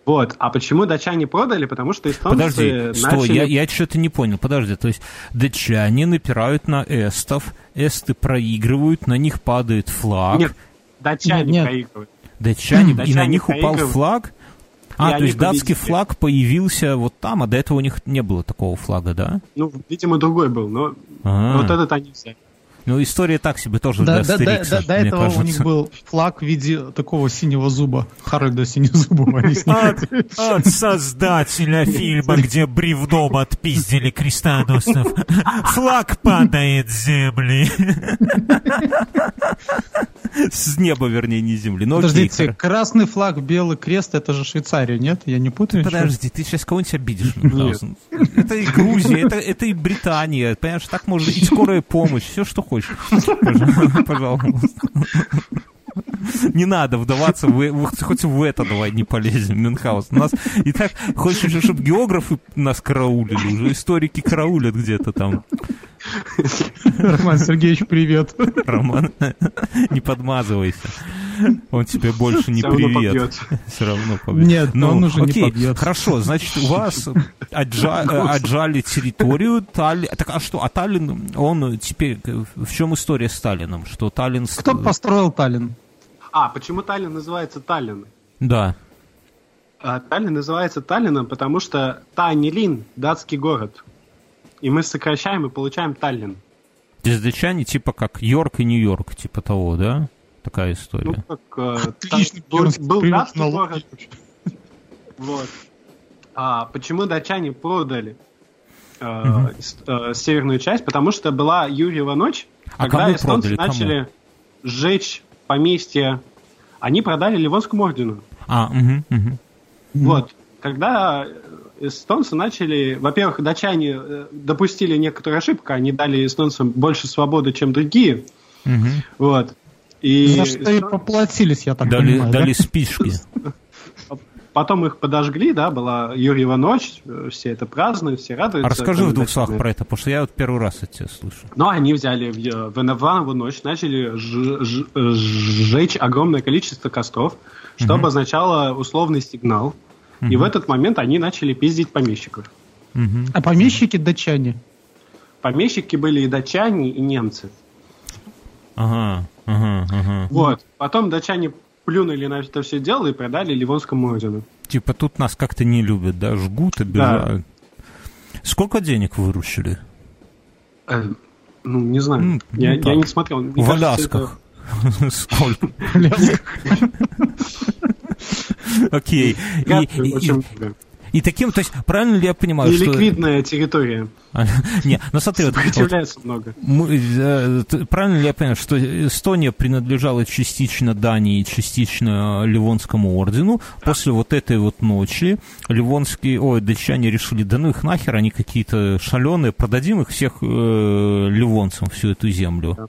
[SPEAKER 3] Вот. А почему датчане продали? Потому что эстонцы
[SPEAKER 2] Подожди,
[SPEAKER 3] начали...
[SPEAKER 2] стой, я, я что-то не понял. Подожди, то есть датчане напирают на эстов, эсты проигрывают, на них падает флаг.
[SPEAKER 3] Нет, датчане нет, нет. проигрывают.
[SPEAKER 2] Датчане, датчане и на них упал флаг? А, то есть датский флаг появился вот там, а до этого у них не было такого флага, да?
[SPEAKER 3] Ну, видимо, другой был, но А-а-а. вот этот они взяли.
[SPEAKER 2] Ну, история так себе тоже да, для
[SPEAKER 1] да, да, До этого кажется. у них был флаг в виде такого синего зуба. Харальда Синезубова.
[SPEAKER 2] От, от создателя фильма, где бревном отпиздили крестоносцев. Флаг падает с земли. С неба, вернее, не с земли. Но
[SPEAKER 1] Подождите, окей, красный флаг, белый крест, это же Швейцария, нет? Я не путаю?
[SPEAKER 2] Подожди, ты сейчас кого-нибудь обидишь, Это и Грузия, это, это и Британия, понимаешь, так можно, и скорая помощь, все, что хочешь. Пожалуйста. Не надо вдаваться в, хоть в это давай не полезем, Мюнхгаузен. Нас и так хочешь, чтобы географы нас караулили, уже историки караулят где-то там.
[SPEAKER 1] Роман Сергеевич, привет.
[SPEAKER 2] Роман, не подмазывайся. Он тебе больше не привет. Все равно побьет.
[SPEAKER 1] Нет, но ну, он уже окей, не побьет.
[SPEAKER 2] Хорошо, значит, у вас отжа... отжали территорию Таллин. Так, а что, а Таллин, он теперь, в чем история с Таллином? Что Таллин...
[SPEAKER 1] Кто построил Таллин?
[SPEAKER 3] А, почему Таллин называется Таллин?
[SPEAKER 2] Да.
[SPEAKER 3] А, Таллин называется Таллином, потому что Танилин – датский город. И мы сокращаем и получаем Таллин.
[SPEAKER 2] Датчане типа как Йорк и Нью-Йорк, типа того, да? Такая история.
[SPEAKER 3] Ну, как... Э, Отлично, был, был датский город. Вот. А, почему датчане продали э, угу. э, северную часть? Потому что была Юрьева ночь, а когда эстонцы продали? начали кому? сжечь поместье. Они продали Ливонскому ордену.
[SPEAKER 2] А, угу, угу.
[SPEAKER 3] Вот. Когда эстонцы начали, во-первых, датчане э, допустили некоторую ошибку, они дали эстонцам больше свободы, чем другие.
[SPEAKER 2] Угу.
[SPEAKER 3] Вот.
[SPEAKER 1] И За что и поплатились, я так
[SPEAKER 2] дали,
[SPEAKER 1] понимаю.
[SPEAKER 2] Дали да? спички.
[SPEAKER 3] Потом их подожгли, да, была Юрьева ночь, все это празднуют, все радуются.
[SPEAKER 2] А расскажи в двух словах про это, потому что я вот первый раз от тебя слышу.
[SPEAKER 3] Ну, они взяли в, в Иванову ночь, начали сжечь огромное количество костров, что угу. обозначало условный сигнал. Угу. И в этот момент они начали пиздить помещиков.
[SPEAKER 1] Угу. А помещики датчане?
[SPEAKER 3] Помещики были и датчане, и немцы.
[SPEAKER 2] Ага, ага, ага.
[SPEAKER 3] Вот. Потом датчане плюнули на это все дело и продали Ливонскому ордену.
[SPEAKER 2] Типа тут нас как-то не любят, да, жгут, обижают. Да. Сколько денег выручили?
[SPEAKER 3] Э, ну, не знаю. Ну, я, я не смотрел.
[SPEAKER 2] Мне в Алясках. Это... Сколько? Окей. И таким, то есть, правильно ли я понимаю,
[SPEAKER 3] что... Ликвидная территория.
[SPEAKER 2] Не, ну смотри, вот...
[SPEAKER 3] Сопротивляется много.
[SPEAKER 2] Э, правильно ли я понимаю, что Эстония принадлежала частично Дании, частично Ливонскому ордену. После вот этой вот ночи ливонские, ой, датчане решили, да ну их нахер, они какие-то шаленые, продадим их всех э, ливонцам, всю эту землю. Да.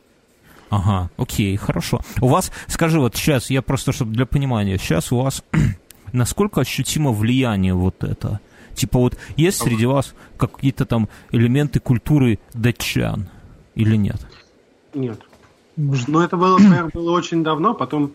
[SPEAKER 2] Ага, окей, хорошо. У вас, скажи, вот сейчас, я просто, чтобы для понимания, сейчас у вас насколько ощутимо влияние вот это? Типа вот есть среди вас какие-то там элементы культуры датчан или нет?
[SPEAKER 3] Нет. Может... Ну, это было, наверное, было очень давно, потом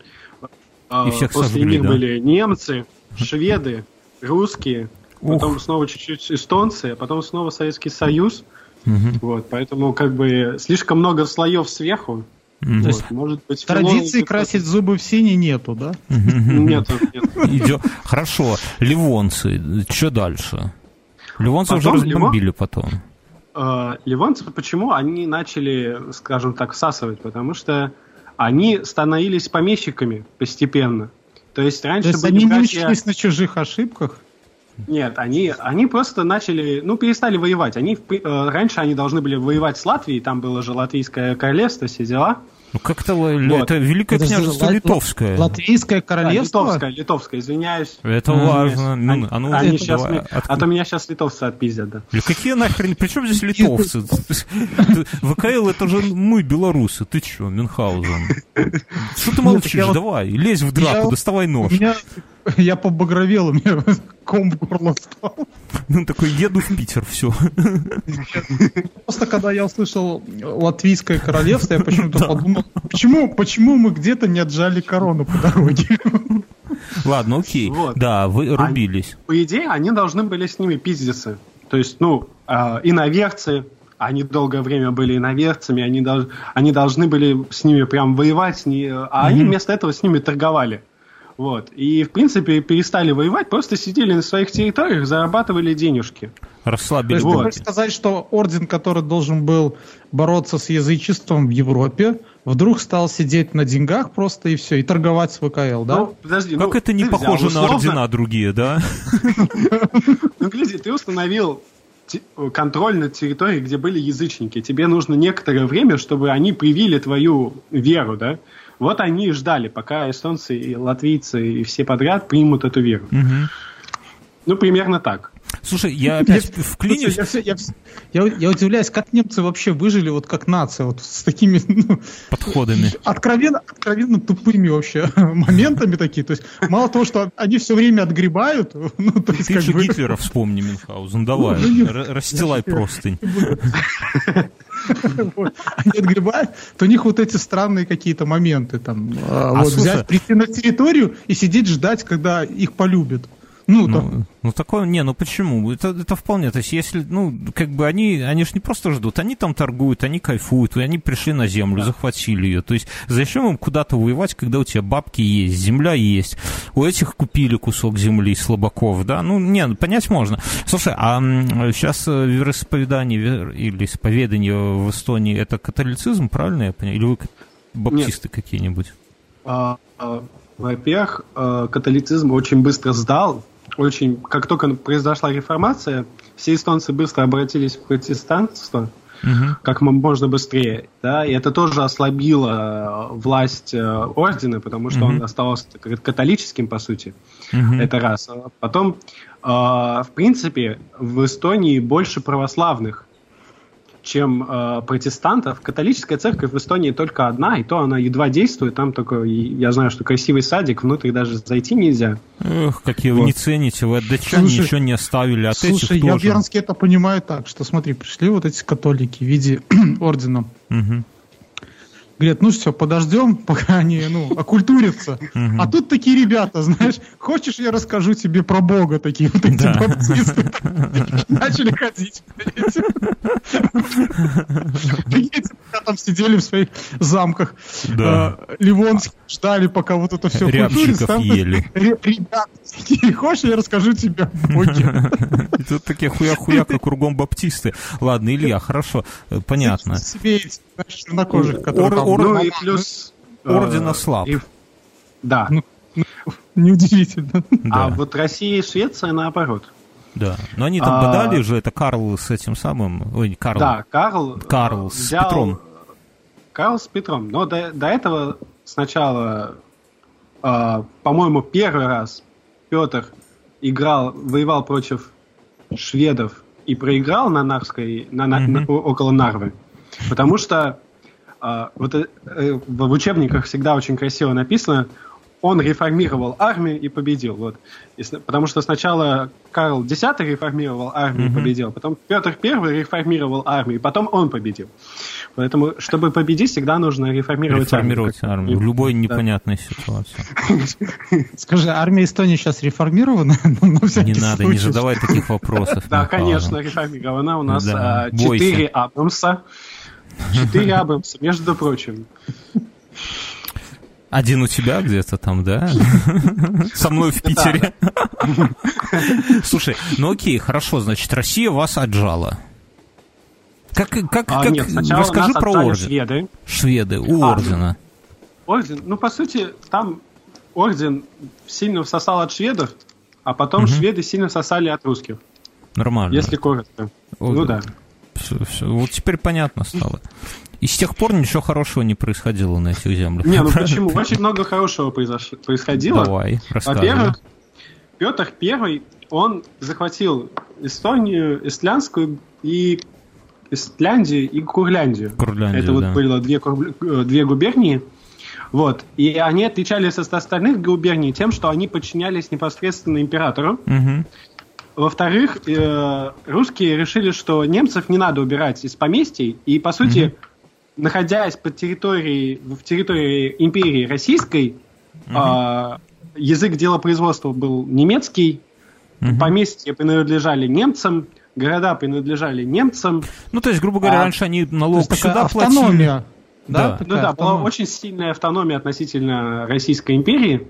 [SPEAKER 2] и всех
[SPEAKER 3] после
[SPEAKER 2] сожгли,
[SPEAKER 3] них
[SPEAKER 2] да?
[SPEAKER 3] были немцы, шведы, русские, Ух. потом снова чуть-чуть эстонцы, а потом снова Советский Союз.
[SPEAKER 2] Угу.
[SPEAKER 3] Вот, поэтому как бы слишком много слоев сверху,
[SPEAKER 1] Mm-hmm. Вот, может быть, Традиции красить зубы в синий нету, да?
[SPEAKER 3] Нету,
[SPEAKER 2] нет. Хорошо. Ливонцы, что дальше? Ливонцы уже разбомбили потом.
[SPEAKER 3] А, ливонцы почему? Они начали, скажем так, всасывать, потому что они становились помещиками постепенно. То есть раньше
[SPEAKER 1] То есть они не учились на чужих ошибках?
[SPEAKER 3] Нет, они, они просто начали, ну, перестали воевать. Они, э, раньше они должны были воевать с Латвией, там было же Латвийское королевство, все дела.
[SPEAKER 2] Ну, как-то вот. это Великое это княжество Литовское.
[SPEAKER 1] Латвийское королевство?
[SPEAKER 3] Да, литовское, литовское, извинясь.
[SPEAKER 2] Это а, важно. Ну,
[SPEAKER 3] а, ну, они сейчас, давай, от... А то меня сейчас литовцы отпиздят, да.
[SPEAKER 2] Да какие нахрен, при чем здесь литовцы? ВКЛ это же мы, белорусы. Ты что, Мюнхгаузен? Что ты молчишь? Давай, лезь в драку, доставай нож.
[SPEAKER 1] Я побагровел, у меня ком в горло стал.
[SPEAKER 2] Ну, такой, еду в Питер, все.
[SPEAKER 1] Просто когда я услышал латвийское королевство, я почему-то подумал, почему, почему мы где-то не отжали корону по дороге?
[SPEAKER 2] Ладно, окей. Вот. Да, вы рубились. Они,
[SPEAKER 3] по идее, они должны были с ними пиздиться. То есть, ну, э, иноверцы, они долгое время были иноверцами, они, дол- они должны были с ними прям воевать, а mm-hmm. они вместо этого с ними торговали. Вот. И, в принципе, перестали воевать, просто сидели на своих территориях, зарабатывали денежки.
[SPEAKER 2] Расслабили.
[SPEAKER 1] То есть вот. ты сказать, что орден, который должен был бороться с язычеством в Европе, вдруг стал сидеть на деньгах просто и все, и торговать с ВКЛ, да? Ну,
[SPEAKER 2] подожди, как ну, это не похоже взял, на ордена другие, да?
[SPEAKER 3] Ну, гляди, ты установил контроль над территорией, где были язычники. Тебе нужно некоторое время, чтобы они привили твою веру, да? Вот они и ждали, пока эстонцы и латвийцы и все подряд примут эту веру. Угу. Ну, примерно так.
[SPEAKER 2] Слушай, я опять вклинюсь.
[SPEAKER 1] Я, я, я, я удивляюсь, как немцы вообще выжили вот как нация, вот с такими ну,
[SPEAKER 2] подходами.
[SPEAKER 1] Откровенно, откровенно тупыми вообще моментами такие. То есть мало того, что они все время отгребают. Ну,
[SPEAKER 2] то есть, Ты же бы... Гитлера вспомни, Мюнхгаузен, давай, ну, расстилай простынь.
[SPEAKER 1] Они отгребают, то у них вот эти странные какие-то моменты там. А, вот взять, прийти на территорию и сидеть ждать, когда их полюбят.
[SPEAKER 2] Ну, ну, да. ну такое, не, ну почему? Это, это вполне, то есть если, ну, как бы они, они же не просто ждут, они там торгуют, они кайфуют, и они пришли на землю, да. захватили ее. То есть зачем им куда-то воевать, когда у тебя бабки есть, земля есть, у этих купили кусок земли слабаков, да? Ну, не, ну, понять можно. Слушай, а сейчас э, вероисповедание или исповедание в Эстонии это католицизм, правильно я понимаю? Или вы баптисты какие-нибудь?
[SPEAKER 3] А, а, во-первых, э, католицизм очень быстро сдал очень, как только произошла реформация, все эстонцы быстро обратились в протестантство, угу. как можно быстрее, да, и это тоже ослабило э, власть э, ордена, потому что угу. он оставался католическим, по сути, угу. это раз. Потом, э, в принципе, в Эстонии больше православных, чем э, протестантов. Католическая церковь в Эстонии только одна, и то она едва действует. Там только, я знаю, что красивый садик, внутрь даже зайти нельзя.
[SPEAKER 2] Эх, какие вот. вы не цените, вы от датчан слушай, ничего не оставили, от
[SPEAKER 1] слушай,
[SPEAKER 2] этих
[SPEAKER 1] я Бернский это понимаю так, что смотри, пришли вот эти католики в виде ордена. Угу. Говорят, ну все, подождем, пока они, ну, окультурятся. А тут такие ребята, знаешь, хочешь, я расскажу тебе про Бога, такие вот эти баптисты. Начали ходить. Пока там сидели в своих замках. Да. Э, Ливонские ждали, пока вот это все
[SPEAKER 2] Рябчиков ели.
[SPEAKER 1] Ребята, хочешь, я расскажу тебе о Боге.
[SPEAKER 2] Тут такие хуя-хуя, как кругом баптисты. Ладно, Илья, хорошо, э, понятно. Себе
[SPEAKER 1] чернокожих, которые
[SPEAKER 3] Ор, ну и плюс...
[SPEAKER 2] Ордена э, слаб.
[SPEAKER 3] Да. Ну,
[SPEAKER 1] ну, неудивительно.
[SPEAKER 3] А вот Россия и Швеция наоборот.
[SPEAKER 2] Да, но они там а, подали же, это Карл с этим самым, ой, Карл.
[SPEAKER 3] Да, Карл.
[SPEAKER 2] Карл с взял, Петром.
[SPEAKER 3] Карл с Петром. Но до, до этого сначала, э, по-моему, первый раз Петр играл, воевал против шведов и проиграл на Нарской, на, mm-hmm. на, около Нарвы. Потому что а, вот э, в учебниках всегда очень красиво написано, он реформировал армию и победил. Вот. И, потому что сначала Карл X реформировал армию mm-hmm. и победил, потом Петр I реформировал армию, и потом он победил. Поэтому, чтобы победить, всегда нужно реформировать,
[SPEAKER 2] реформировать армию. армию. В любой непонятной да. ситуации.
[SPEAKER 1] Скажи, армия Эстонии сейчас реформирована?
[SPEAKER 2] Не надо, не задавай таких вопросов.
[SPEAKER 3] Да, конечно, реформирована. У нас 4 а, Абрамса. Четыре Абрамса, между прочим.
[SPEAKER 2] Один у тебя где-то там, да? Со мной в Питере. Слушай, ну окей, хорошо, значит, Россия вас отжала. Как, как, а, как, нет, расскажи про орден.
[SPEAKER 3] Шведы.
[SPEAKER 2] Шведы, у а, ордена.
[SPEAKER 3] Орден, ну, по сути, там орден сильно всосал от шведов, а потом угу. шведы сильно всосали от русских.
[SPEAKER 2] Нормально.
[SPEAKER 3] Если коротко. О, ну да.
[SPEAKER 2] Все, все. Вот теперь понятно стало. И с тех пор ничего хорошего не происходило на этих землях.
[SPEAKER 3] Не, ну почему? Очень много хорошего произошло, происходило.
[SPEAKER 2] Давай,
[SPEAKER 3] Во-первых, Петр Первый, он захватил Эстонию, Эстлянскую и Эстляндию и Курляндию.
[SPEAKER 2] Курляндию
[SPEAKER 3] Это вот да. было две, две губернии. Вот. И они отличались от остальных губерний тем, что они подчинялись непосредственно императору. Угу. Во-вторых, э, русские решили, что немцев не надо убирать из поместий, и, по сути, mm-hmm. находясь под территорией, в территории империи российской, mm-hmm. э, язык делопроизводства был немецкий, mm-hmm. поместья принадлежали немцам, города принадлежали немцам.
[SPEAKER 2] Ну, то есть, грубо говоря, а, раньше они налог сюда автономия. платили.
[SPEAKER 3] Да, да, ну да, была очень сильная автономия относительно Российской империи.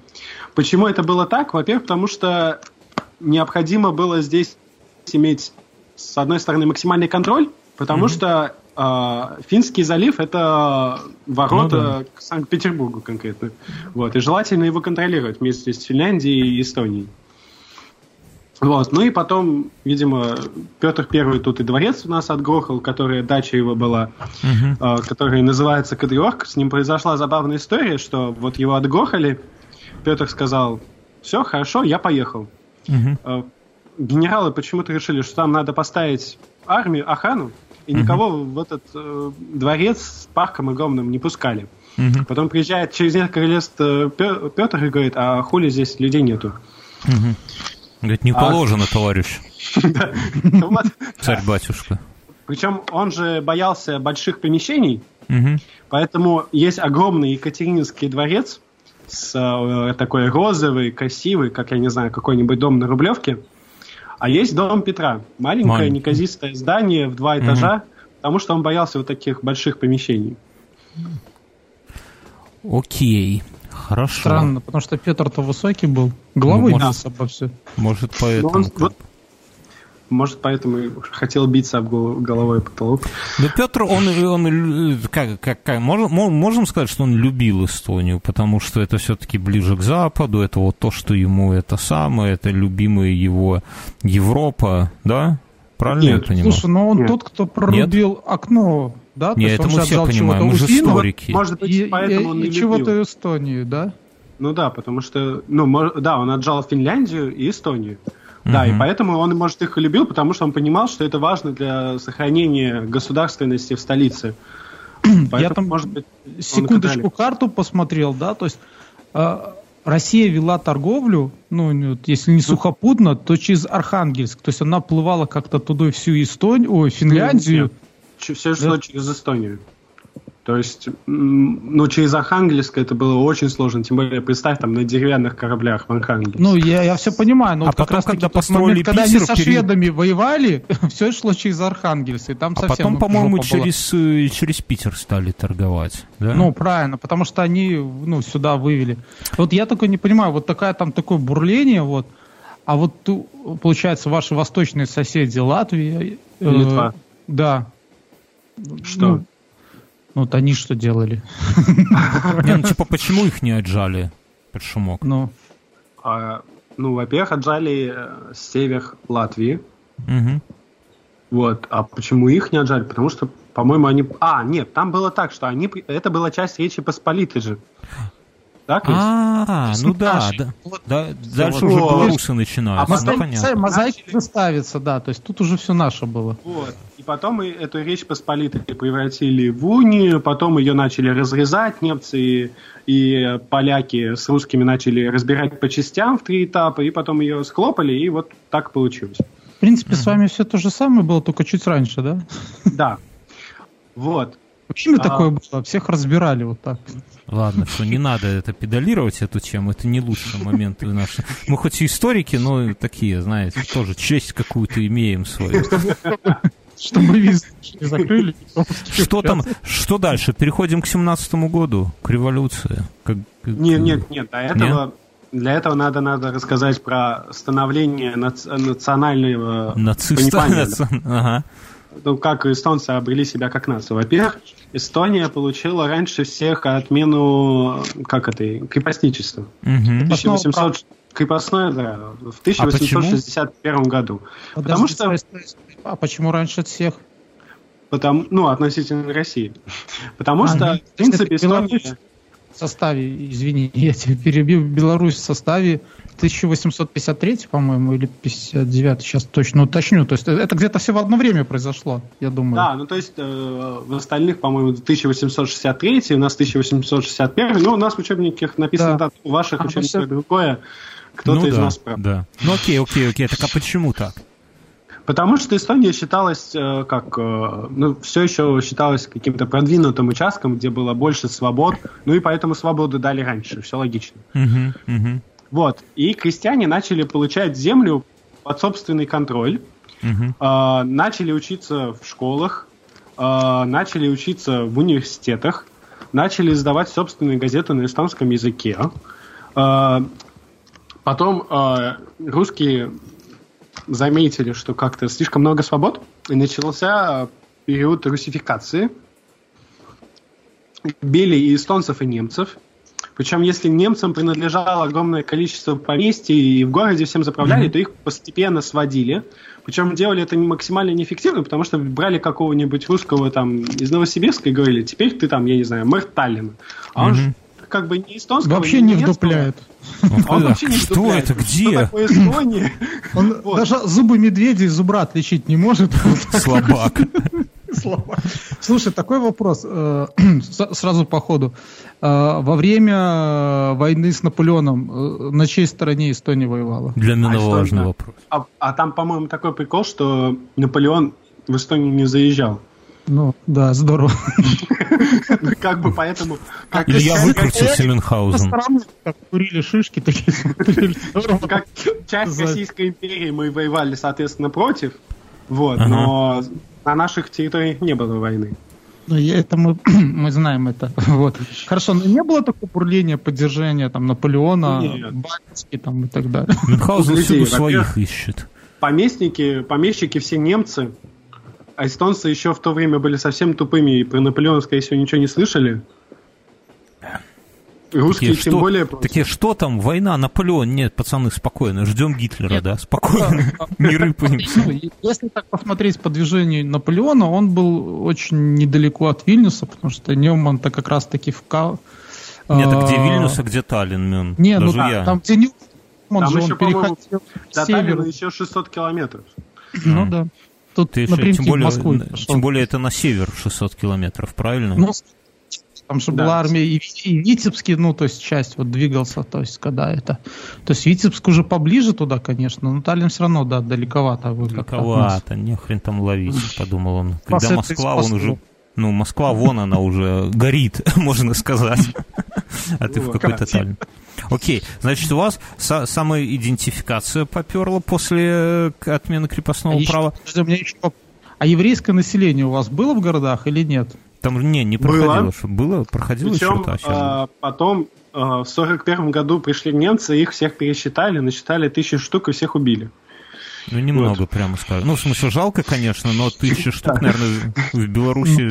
[SPEAKER 3] Почему это было так? Во-первых, потому что необходимо было здесь иметь с одной стороны, максимальный контроль, потому mm-hmm. что э, Финский залив это ворота ну, да. к Санкт-Петербургу конкретно. Вот, и желательно его контролировать вместе с Финляндией и Эстонией. Вот. Ну и потом, видимо, Петр Первый тут и дворец у нас отгрохал, которая дача его была, uh-huh. э, которая называется Кадриорг. С ним произошла забавная история, что вот его отгрохали, Петр сказал, все, хорошо, я поехал. Uh-huh. Э, генералы почему-то решили, что там надо поставить армию, охрану, и uh-huh. никого в этот э, дворец с парком огромным не пускали. Uh-huh. Потом приезжает через несколько лет э, Петр и говорит, а хули здесь людей нету. Uh-huh.
[SPEAKER 2] Говорит, не а положено, а... товарищ. Царь-батюшка.
[SPEAKER 3] Причем он же боялся больших помещений, поэтому есть огромный Екатерининский дворец с э, такой розовый, красивый, как я не знаю, какой-нибудь дом на Рублевке. А есть дом Петра. Маленькое, Маленькое. неказистое здание в два этажа, потому что он боялся вот таких больших помещений.
[SPEAKER 2] Окей. Хорошо.
[SPEAKER 1] Странно, потому что Петр-то высокий был. Головой ну, может, обо все.
[SPEAKER 2] Может, поэтому. Ну, он, вот,
[SPEAKER 3] может, поэтому и хотел биться об головой потолок.
[SPEAKER 2] Да Петр, он, он как, как, как можем, можем сказать, что он любил Эстонию, потому что это все-таки ближе к Западу, это вот то, что ему это самое, это любимая его Европа, да? Правильно
[SPEAKER 1] Нет, я понимаю? Слушай, но он Нет. тот, кто прорубил Нет? окно да?
[SPEAKER 2] Нет, это мы все понимаем, мы же историки.
[SPEAKER 3] Может быть, и, поэтому он
[SPEAKER 1] и,
[SPEAKER 3] и
[SPEAKER 1] чего-то Эстонию, да?
[SPEAKER 3] Ну да, потому что, ну, да, он отжал Финляндию и Эстонию. Да, и поэтому он, может, их и любил, потому что он понимал, что это важно для сохранения государственности в столице.
[SPEAKER 1] Поэтому, Я там, может быть, секундочку карту посмотрел, да, то есть э, Россия вела торговлю, ну, если не сухопутно, то через Архангельск, то есть она плывала как-то туда всю Эстонию, ой, Финляндию, нет,
[SPEAKER 3] все шло да? через Эстонию. То есть, ну, через Архангельск это было очень сложно, тем более, представь, там, на деревянных кораблях в Архангельске.
[SPEAKER 1] Ну, я, я все понимаю, но а вот
[SPEAKER 2] потом, как раз когда построили момент,
[SPEAKER 1] когда они со шведами перед... воевали, все шло через Архангельск, и там
[SPEAKER 2] а
[SPEAKER 1] совсем...
[SPEAKER 2] потом, по-моему, через, э, через Питер стали торговать, да?
[SPEAKER 1] Ну, правильно, потому что они, ну, сюда вывели. Вот я только не понимаю, вот такая там такое бурление, вот, а вот, получается, ваши восточные соседи Латвия...
[SPEAKER 3] Э, Литва.
[SPEAKER 1] Э, да,
[SPEAKER 3] что? Ну,
[SPEAKER 1] ну, вот они что делали?
[SPEAKER 2] Не, ну типа, почему их не отжали под шумок?
[SPEAKER 1] Ну,
[SPEAKER 3] а, ну во-первых, отжали э, север Латвии. Угу. Вот. А почему их не отжали? Потому что, по-моему, они... А, нет, там было так, что они... Это была часть Речи Посполитой же.
[SPEAKER 2] Так А, ну да, да, да, дальше уже белорусы начинают. А
[SPEAKER 1] ну, понятно. Мозаики заставится, да, то есть тут уже все наше было.
[SPEAKER 3] Вот. И потом мы эту Речь Посполитой превратили в унию, потом ее начали разрезать немцы и, и поляки с русскими начали разбирать по частям в три этапа, и потом ее схлопали, и вот так получилось.
[SPEAKER 1] В принципе, mm-hmm. с вами все то же самое было, только чуть раньше, да?
[SPEAKER 3] Да. Вот.
[SPEAKER 1] Почему а... такое было? Всех разбирали вот так.
[SPEAKER 2] Ладно, что не надо это педалировать, эту тему, это не лучший момент наши. Мы хоть и историки, но такие, знаете, тоже честь какую-то имеем свою.
[SPEAKER 1] Что мы виз не закрыли.
[SPEAKER 2] Что там, что дальше? Переходим к семнадцатому году, к революции. Как,
[SPEAKER 3] как... Нет, нет, нет, до этого... Нет? Для этого надо, надо рассказать про становление национального
[SPEAKER 2] Нациста, понимания. Ага
[SPEAKER 3] ну, как эстонцы обрели себя как нацию. Во-первых, Эстония получила раньше всех отмену, как это, крепостничества. Угу. 1800, крепостное, да, в 1861 а году.
[SPEAKER 1] Потому что... А почему раньше всех?
[SPEAKER 3] Потому, ну, относительно России. Потому а, что, в принципе, Эстония
[SPEAKER 1] в составе, извини, я тебя перебил, Беларусь в составе 1853, по-моему, или 59, сейчас точно уточню. То есть это где-то все в одно время произошло, я думаю.
[SPEAKER 3] Да, ну то есть э, в остальных, по-моему, 1863, у нас 1861, ну у нас в учебниках написано да. у ваших а, учебниках все... другое. Кто-то ну, из
[SPEAKER 2] да,
[SPEAKER 3] нас прав.
[SPEAKER 2] Да. Ну окей, окей, окей, так а почему так?
[SPEAKER 3] Потому что Эстония считалась э, как, э, ну, все еще считалась каким-то продвинутым участком, где было больше свобод, ну и поэтому свободу дали раньше, все логично. Uh-huh, uh-huh. Вот, и крестьяне начали получать землю под собственный контроль, uh-huh. начали учиться в школах, начали учиться в университетах, начали издавать собственные газеты на эстонском языке. Потом русские заметили, что как-то слишком много свобод, и начался период русификации. Били и эстонцев, и немцев. Причем, если немцам принадлежало огромное количество поместий и в городе всем заправляли, mm-hmm. то их постепенно сводили. Причем делали это максимально неэффективно, потому что брали какого-нибудь русского там из Новосибирска и говорили, теперь ты там, я не знаю, мэр Таллина. А mm-hmm. он же как бы не эстонского,
[SPEAKER 1] Вообще не, не вдупляет.
[SPEAKER 2] Он вообще не Что это? Где?
[SPEAKER 1] Он даже зубы медведя и зубра отличить не может.
[SPEAKER 2] Слабак.
[SPEAKER 1] Слова. Слушай, такой вопрос э, сразу по ходу. Э, во время войны с Наполеоном э, на чьей стороне Эстония воевала?
[SPEAKER 2] Для меня а важный вопрос.
[SPEAKER 3] А, а там, по-моему, такой прикол, что Наполеон в Эстонию не заезжал.
[SPEAKER 1] Ну, да, здорово.
[SPEAKER 3] Как бы поэтому...
[SPEAKER 2] Или я выкрутился Мюнхгаузен.
[SPEAKER 1] Как курили шишки, такие
[SPEAKER 3] Как часть Российской империи мы воевали, соответственно, против, вот, но на наших территориях не было войны.
[SPEAKER 1] Ну, это мы, мы знаем это. Вот. Хорошо, но не было такого бурления, поддержания там Наполеона, Балтики там и так далее.
[SPEAKER 2] Мюнхгаузен всюду своих ищет.
[SPEAKER 3] Поместники, помещики все немцы, а эстонцы еще в то время были совсем тупыми и про Наполеона, скорее всего, ничего не слышали.
[SPEAKER 2] Русские такие, тем что, более... Такие, что там, война, Наполеон? Нет, пацаны, спокойно, ждем Гитлера, Нет. да, спокойно, не рыпаемся.
[SPEAKER 1] Ну, если так посмотреть по движению Наполеона, он был очень недалеко от Вильнюса, потому что Ньюман-то как раз-таки в...
[SPEAKER 2] Нет, а где Вильнюс, а где Таллин,
[SPEAKER 1] Не, ну да, там где Ньюман
[SPEAKER 3] же он переходил до Таллина еще 600 километров.
[SPEAKER 1] Ну да.
[SPEAKER 2] Тут, Ты еще, тем, более, тем более это на север 600 километров, правильно? Ну,
[SPEAKER 1] там же да. была армия и, и Витебский, ну, то есть часть вот двигался, то есть когда это... То есть Витебск уже поближе туда, конечно, но Таллин все равно, да, далековато.
[SPEAKER 2] Вы далековато, не хрен там ловить, подумал он. Когда Москва, он уже... Ну, Москва, вон она уже горит, можно сказать. А ты в какой-то Таллин. Окей, значит, у вас самоидентификация поперла после э, отмены крепостного а права.
[SPEAKER 1] А еврейское население у вас было в городах или нет?
[SPEAKER 2] Там не, не проходило. Было, что было проходило
[SPEAKER 3] Причем, что-то. А, потом а, в сорок первом году пришли немцы, их всех пересчитали, насчитали тысячу штук и всех убили.
[SPEAKER 2] Ну, немного, вот. прямо скажем. Ну, в смысле, жалко, конечно, но тысяча штук, наверное, в Беларуси...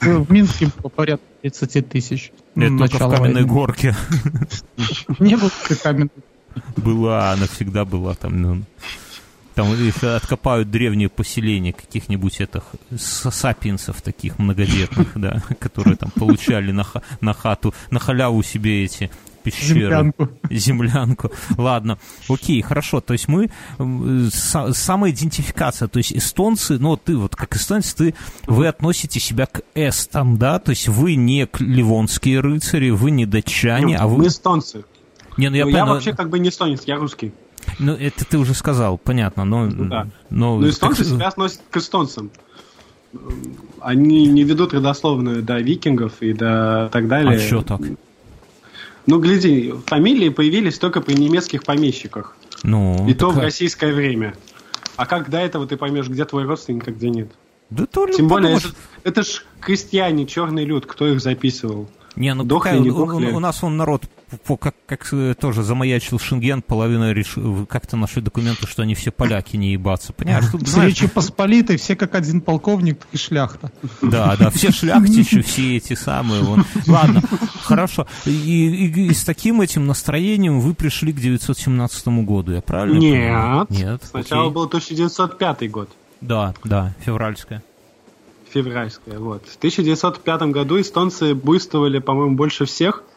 [SPEAKER 1] В Минске по порядку 30 тысяч.
[SPEAKER 2] Это только в каменной горке.
[SPEAKER 1] Не было каменной
[SPEAKER 2] Была, она всегда была там. Ну. Там если откопают древние поселения каких-нибудь этих сапиенсов таких многодетных, да, которые там получали на, на хату, на халяву себе эти пещеры. Землянку. Землянку. Ладно, окей, хорошо. То есть мы... Самоидентификация. То есть эстонцы, ну, ты вот как эстонец, ты, вы относите себя к эстам, да? То есть вы не ливонские рыцари, вы не датчане,
[SPEAKER 3] а
[SPEAKER 2] вы...
[SPEAKER 3] Мы эстонцы. Не, ну я, ну, я вообще как бы не эстонец, я русский.
[SPEAKER 2] Ну, это ты уже сказал, понятно, но... Ну,
[SPEAKER 3] да. но ну, эстонцы так... себя относят к эстонцам. Они не ведут родословную до викингов и до так далее.
[SPEAKER 2] А что так?
[SPEAKER 3] Ну, гляди, фамилии появились только при немецких помещиках. Ну, и то в российское время. А как до этого ты поймешь, где твой родственник, а где нет? Да то Тем более, это, это ж крестьяне, черный люд, кто их записывал?
[SPEAKER 2] Не, ну дохли, какая, не дохли. У, у нас он народ по, как, как тоже замаячил Шенген, половина решил, как-то нашли документы, что они все поляки не ебаться. Понимаешь,
[SPEAKER 1] тут, знаешь... Речи Посполитой, все как один полковник и шляхта.
[SPEAKER 2] Да, да, все шляхтичи, все эти самые. Вот. Ладно, хорошо. И, и, и с таким этим настроением вы пришли к 917 году, я правильно
[SPEAKER 3] Нет. Понимаю? Нет. Сначала окей. был 1905 год.
[SPEAKER 2] Да, да, февральская
[SPEAKER 3] февральская, вот. В 1905 году эстонцы буйствовали, по-моему, больше всех –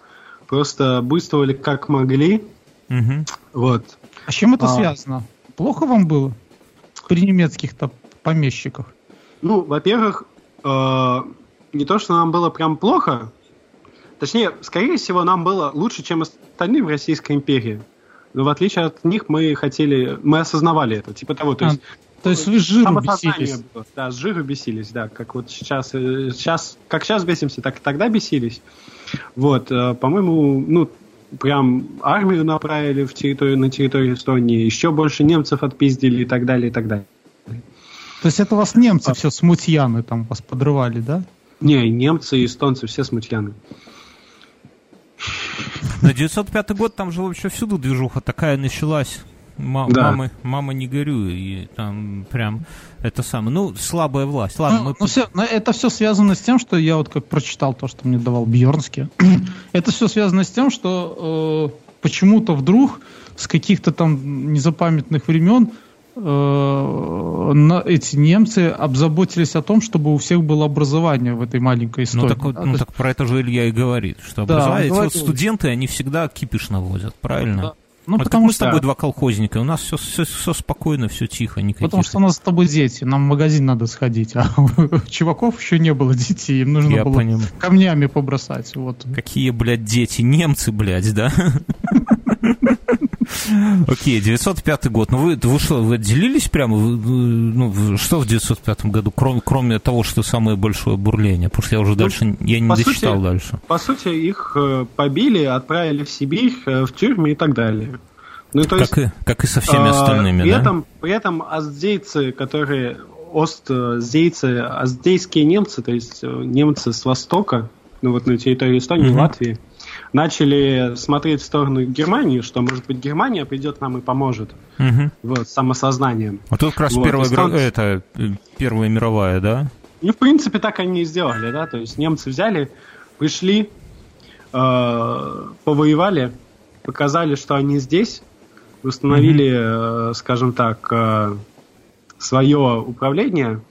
[SPEAKER 3] Просто буйствовали как могли.
[SPEAKER 2] Угу.
[SPEAKER 3] Вот.
[SPEAKER 1] А с чем это а... связано? Плохо вам было при немецких-то помещиках?
[SPEAKER 3] Ну, во-первых, э, не то, что нам было прям плохо, точнее, скорее всего, нам было лучше, чем остальным в Российской империи. Но в отличие от них мы хотели, мы осознавали это, типа того, то а, есть
[SPEAKER 1] то есть вы с жиру бесились?
[SPEAKER 3] Да, с жиру бесились, да. Как вот сейчас, сейчас, э, как сейчас бесимся, так и тогда бесились. Вот, э, по-моему, ну, прям армию направили в территорию, на территорию Эстонии, еще больше немцев отпиздили и так далее, и так далее.
[SPEAKER 1] То есть это вас немцы а. все смутьяны там вас подрывали, да?
[SPEAKER 3] Не, немцы и эстонцы все смутьяны.
[SPEAKER 2] На 905 год там же вообще всюду движуха такая началась. Ма- да. мамы, мама не горюй, и там прям это самое, ну, слабая власть. Ладно,
[SPEAKER 1] ну,
[SPEAKER 2] мы...
[SPEAKER 1] ну, все, но это все связано с тем, что я вот как прочитал то, что мне давал Бьернский. это все связано с тем, что э, почему-то вдруг с каких-то там незапамятных времен э, на, эти немцы обзаботились о том, чтобы у всех было образование в этой маленькой ну, истории.
[SPEAKER 2] Ну так, ну, так про это же Илья и говорит, что да, образование, вот студенты, они всегда кипиш наводят, правильно? Да. Ну, вот потому мы что... с тобой два колхозника, у нас все, все, все спокойно, все тихо. Никаких...
[SPEAKER 1] Потому что у нас с тобой дети, нам в магазин надо сходить, а у чуваков еще не было детей, им нужно Я было понимаю. камнями побросать. Вот.
[SPEAKER 2] Какие, блядь, дети? Немцы, блядь, да? Окей, 905 год. Ну вы, вы что, вы отделились прямо? Ну, что в 905 году, кроме, кроме того, что самое большое бурление? Потому что я уже ну, дальше, я не дочитал сути, дальше.
[SPEAKER 3] По сути, их э, побили, отправили в Сибирь, э, в тюрьмы и так далее.
[SPEAKER 2] Ну, то как, есть, и, как и со всеми а, остальными,
[SPEAKER 3] при
[SPEAKER 2] да?
[SPEAKER 3] Этом, при этом аздейцы, которые остздейцы, аздейские немцы, то есть э, немцы с востока, ну вот на территории Эстонии, mm-hmm. Латвии, начали смотреть в сторону Германии, что, может быть, Германия придет нам и поможет. Угу. Вот, самосознанием.
[SPEAKER 2] А тут как раз вот, первая, стан... это, первая мировая, да?
[SPEAKER 3] Ну, в принципе, так они и сделали, да, то есть немцы взяли, пришли, э, повоевали, показали, что они здесь, установили, mm-hmm. э, скажем так, э, свое управление,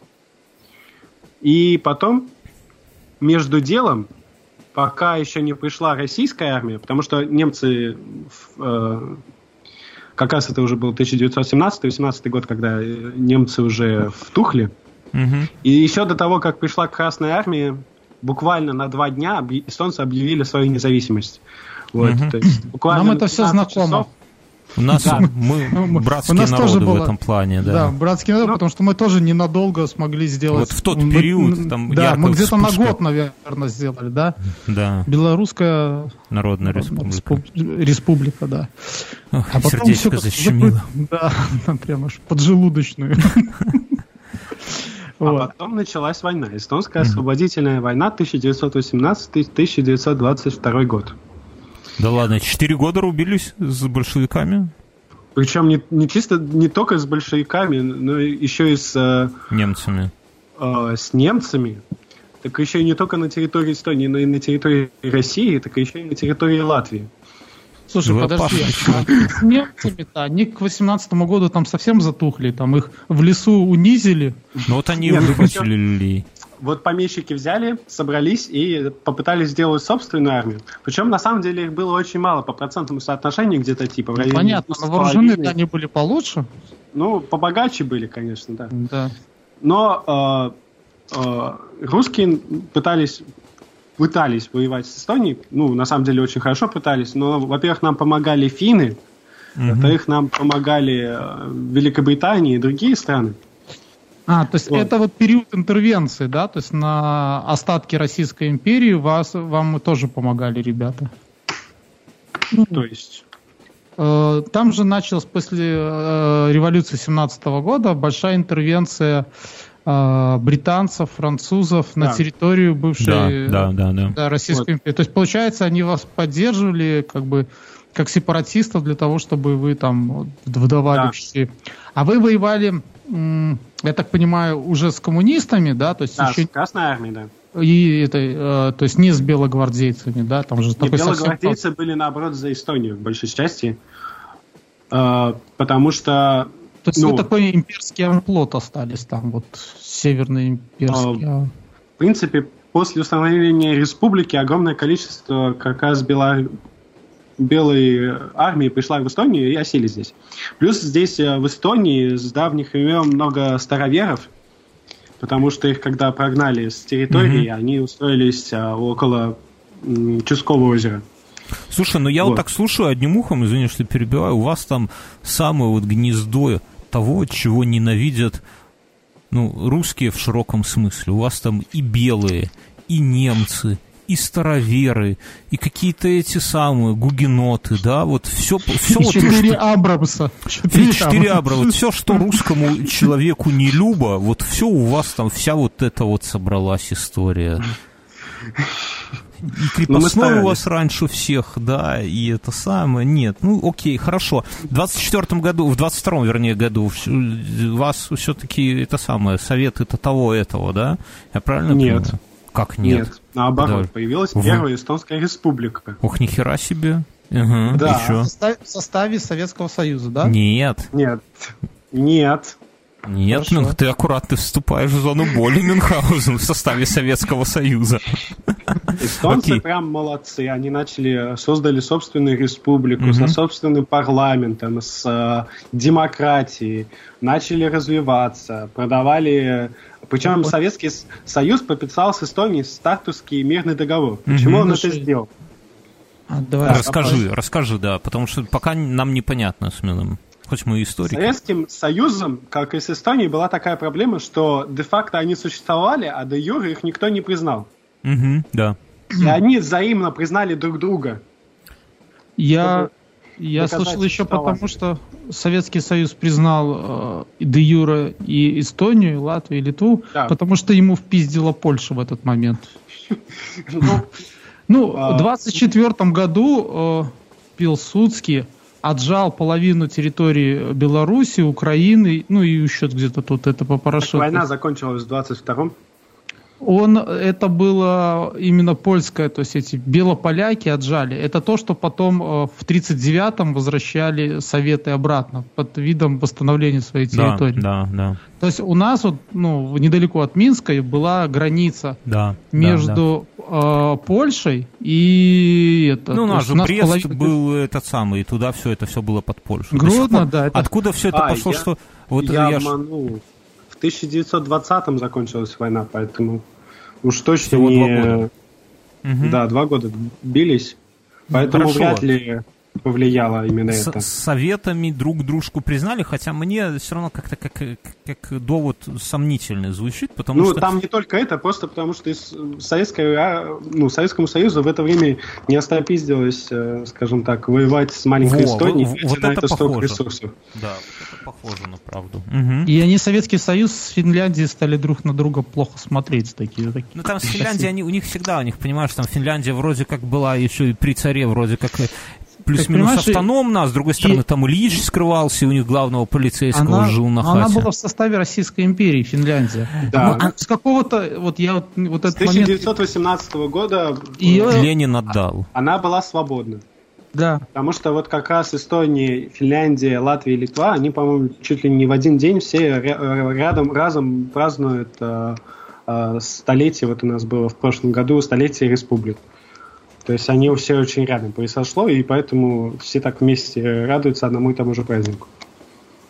[SPEAKER 3] и потом между делом пока еще не пришла российская армия, потому что немцы, э, как раз это уже был 1917-18 год, когда немцы уже втухли. Угу. И еще до того, как пришла Красная армия, буквально на два дня эстонцы объявили свою независимость.
[SPEAKER 1] Вот, угу. то есть буквально Нам это все знакомо. Часов
[SPEAKER 2] у нас да. мы братские у нас народы тоже было, в этом плане, да. Да,
[SPEAKER 1] братские народы, потому что мы тоже ненадолго смогли сделать.
[SPEAKER 2] Вот в тот период
[SPEAKER 1] мы,
[SPEAKER 2] там
[SPEAKER 1] Да, мы где-то на год, наверное, сделали, да?
[SPEAKER 2] Да.
[SPEAKER 1] Белорусская
[SPEAKER 2] Народная республика.
[SPEAKER 1] Республика, да.
[SPEAKER 2] Ох, а потом сердечко все защемило.
[SPEAKER 1] Да, прям аж поджелудочную.
[SPEAKER 3] А потом началась война. Эстонская освободительная война 1918-1922 год.
[SPEAKER 2] Да ладно, четыре года рубились с большевиками?
[SPEAKER 3] Причем не, не чисто, не только с большевиками, но еще и с... Э,
[SPEAKER 2] немцами.
[SPEAKER 3] Э, с немцами. Так еще и не только на территории Эстонии, но и на территории России, так еще и на территории Латвии.
[SPEAKER 1] Слушай, Вы подожди, а с немцами-то они к 18 году там совсем затухли, там их в лесу унизили.
[SPEAKER 2] Ну вот они выхватили люлей.
[SPEAKER 3] Вот помещики взяли, собрались и попытались сделать собственную армию. Причем, на самом деле, их было очень мало по процентному соотношению, где-то типа в
[SPEAKER 1] районе... Ну, понятно, но вооружены они были получше.
[SPEAKER 3] Ну, побогаче были, конечно, да.
[SPEAKER 1] Да.
[SPEAKER 3] Но э, э, русские пытались пытались воевать с Эстонией, ну, на самом деле, очень хорошо пытались, но, во-первых, нам помогали финны, угу. во-вторых, нам помогали э, Великобритания и другие страны.
[SPEAKER 1] А, то есть вот. это вот период интервенции, да? То есть на остатки Российской империи вас, вам тоже помогали ребята?
[SPEAKER 3] Ну, то есть?
[SPEAKER 1] Э, там же началась после э, революции 17 года большая интервенция э, британцев, французов да. на территорию бывшей
[SPEAKER 2] да, да, да,
[SPEAKER 1] да. Российской вот. империи. То есть, получается, они вас поддерживали как бы как сепаратистов для того, чтобы вы там выдавали да. А вы воевали я так понимаю, уже с коммунистами, да, то есть
[SPEAKER 3] да,
[SPEAKER 1] еще...
[SPEAKER 3] с Красной армией, да.
[SPEAKER 1] И это, э, то есть не с белогвардейцами, да, там же
[SPEAKER 3] такой белогвардейцы совсем... были наоборот за Эстонию в большей части, э, потому что.
[SPEAKER 1] То есть ну, вы такой имперский амплот остались там, вот северный имперский. Э,
[SPEAKER 3] а... В принципе, после установления республики огромное количество как раз бело белой армии пришла в Эстонию и осели здесь. Плюс здесь э, в Эстонии с давних времен много староверов, потому что их когда прогнали с территории, mm-hmm. они устроились э, около Ческого озера.
[SPEAKER 2] Слушай, ну я вот. вот так слушаю одним ухом, извини, что перебиваю, у вас там самое вот гнездо того, чего ненавидят ну, русские в широком смысле. У вас там и белые, и немцы, и староверы, и какие-то эти самые гугеноты, да, вот все, все
[SPEAKER 1] вот четыре что... Абрамса.
[SPEAKER 2] Четыре, четыре Абрамса. Вот все, что русскому человеку не любо, вот все у вас там, вся вот эта вот собралась история. И крепостной у вас раньше всех, да, и это самое. Нет, ну окей, хорошо. В 24 году, в 22 вернее, году у вас все-таки это самое, совет это того, этого, да? Я правильно
[SPEAKER 3] Нет.
[SPEAKER 2] понимаю? Как нет? Нет,
[SPEAKER 3] наоборот, да. появилась первая эстонская республика.
[SPEAKER 2] Ох, нихера себе. Угу,
[SPEAKER 1] да. В составе, в составе Советского Союза, да?
[SPEAKER 2] Нет.
[SPEAKER 3] Нет. Нет.
[SPEAKER 2] Нет, Хорошо. ты аккуратно вступаешь в зону боли Мюнхгаузен в составе Советского Союза.
[SPEAKER 3] Эстонцы okay. прям молодцы. Они начали, создали собственную республику mm-hmm. со собственным парламентом, с э, демократией, начали развиваться, продавали... Причем mm-hmm. Советский Союз подписал с Эстонией статусский мирный договор. Почему mm-hmm. он это сделал?
[SPEAKER 2] А, давай, расскажи, расскажи, да, потому что пока нам непонятно с Мином. Хоть мы историки.
[SPEAKER 3] Советским Союзом, как и с Эстонией, была такая проблема, что де-факто они существовали, а де юре их никто не признал.
[SPEAKER 2] Угу, да.
[SPEAKER 3] И они взаимно признали друг друга.
[SPEAKER 1] Я, я слышал еще потому, что Советский Союз признал э, де юре и Эстонию, и Латвию, и Литву, да. потому что ему впиздила Польша в этот момент. Ну, ну в 24 году э, Пилсудский отжал половину территории Беларуси, Украины, ну и еще где-то тут это по Порошенко.
[SPEAKER 3] война закончилась в 22-м?
[SPEAKER 1] Он, это было именно польское, то есть эти белополяки отжали. Это то, что потом э, в 39-м возвращали Советы обратно под видом восстановления своей территории.
[SPEAKER 2] Да, да, да.
[SPEAKER 1] То есть у нас вот, ну, недалеко от Минска была граница
[SPEAKER 2] да,
[SPEAKER 1] между
[SPEAKER 2] да, да.
[SPEAKER 1] Э, Польшей и это.
[SPEAKER 2] Ну, у нас же Брест половина... был этот самый, и туда все это все было под Польшу.
[SPEAKER 1] Гродно, да.
[SPEAKER 2] Это... Откуда все это а, пошло, я, что
[SPEAKER 3] вот я, я обманул. 1920-м закончилась война, поэтому уж точно Всего не... Два года. Да, два года бились. Поэтому Хорошо. вряд ли повлияло именно с, это.
[SPEAKER 2] Советами друг дружку признали, хотя мне все равно как-то как, как довод сомнительный звучит, потому
[SPEAKER 3] ну,
[SPEAKER 2] что...
[SPEAKER 3] там не только это, просто потому что из Советской, а, ну, Советскому Союзу в это время не остопиздилось, э, скажем так, воевать с маленькой Во, Эстонией,
[SPEAKER 2] вот на это, это столько ресурсов. Да, это похоже на правду.
[SPEAKER 1] Угу. И они Советский Союз с Финляндией стали друг на друга плохо смотреть. Такие, такие.
[SPEAKER 2] Ну там с Финляндией, они, у них всегда, у них, понимаешь, там Финляндия вроде как была еще и при царе, вроде как плюс-минус автономно, а с другой стороны, и... там Ильич скрывался, и у них главного полицейского
[SPEAKER 1] она,
[SPEAKER 2] жил на хате.
[SPEAKER 1] Она была в составе Российской империи, Финляндия. Да. Ну, а с какого-то, вот я вот, вот
[SPEAKER 3] этот С 1918 момент... года
[SPEAKER 2] Ее... Ленин отдал.
[SPEAKER 3] Она была свободна.
[SPEAKER 1] Да.
[SPEAKER 3] Потому что вот как раз Эстония, Финляндия, Латвия и Литва, они, по-моему, чуть ли не в один день все рядом, разом празднуют э, э, столетие, вот у нас было в прошлом году, столетие республик. То есть они все очень рядом произошло, и поэтому все так вместе радуются одному и тому же празднику.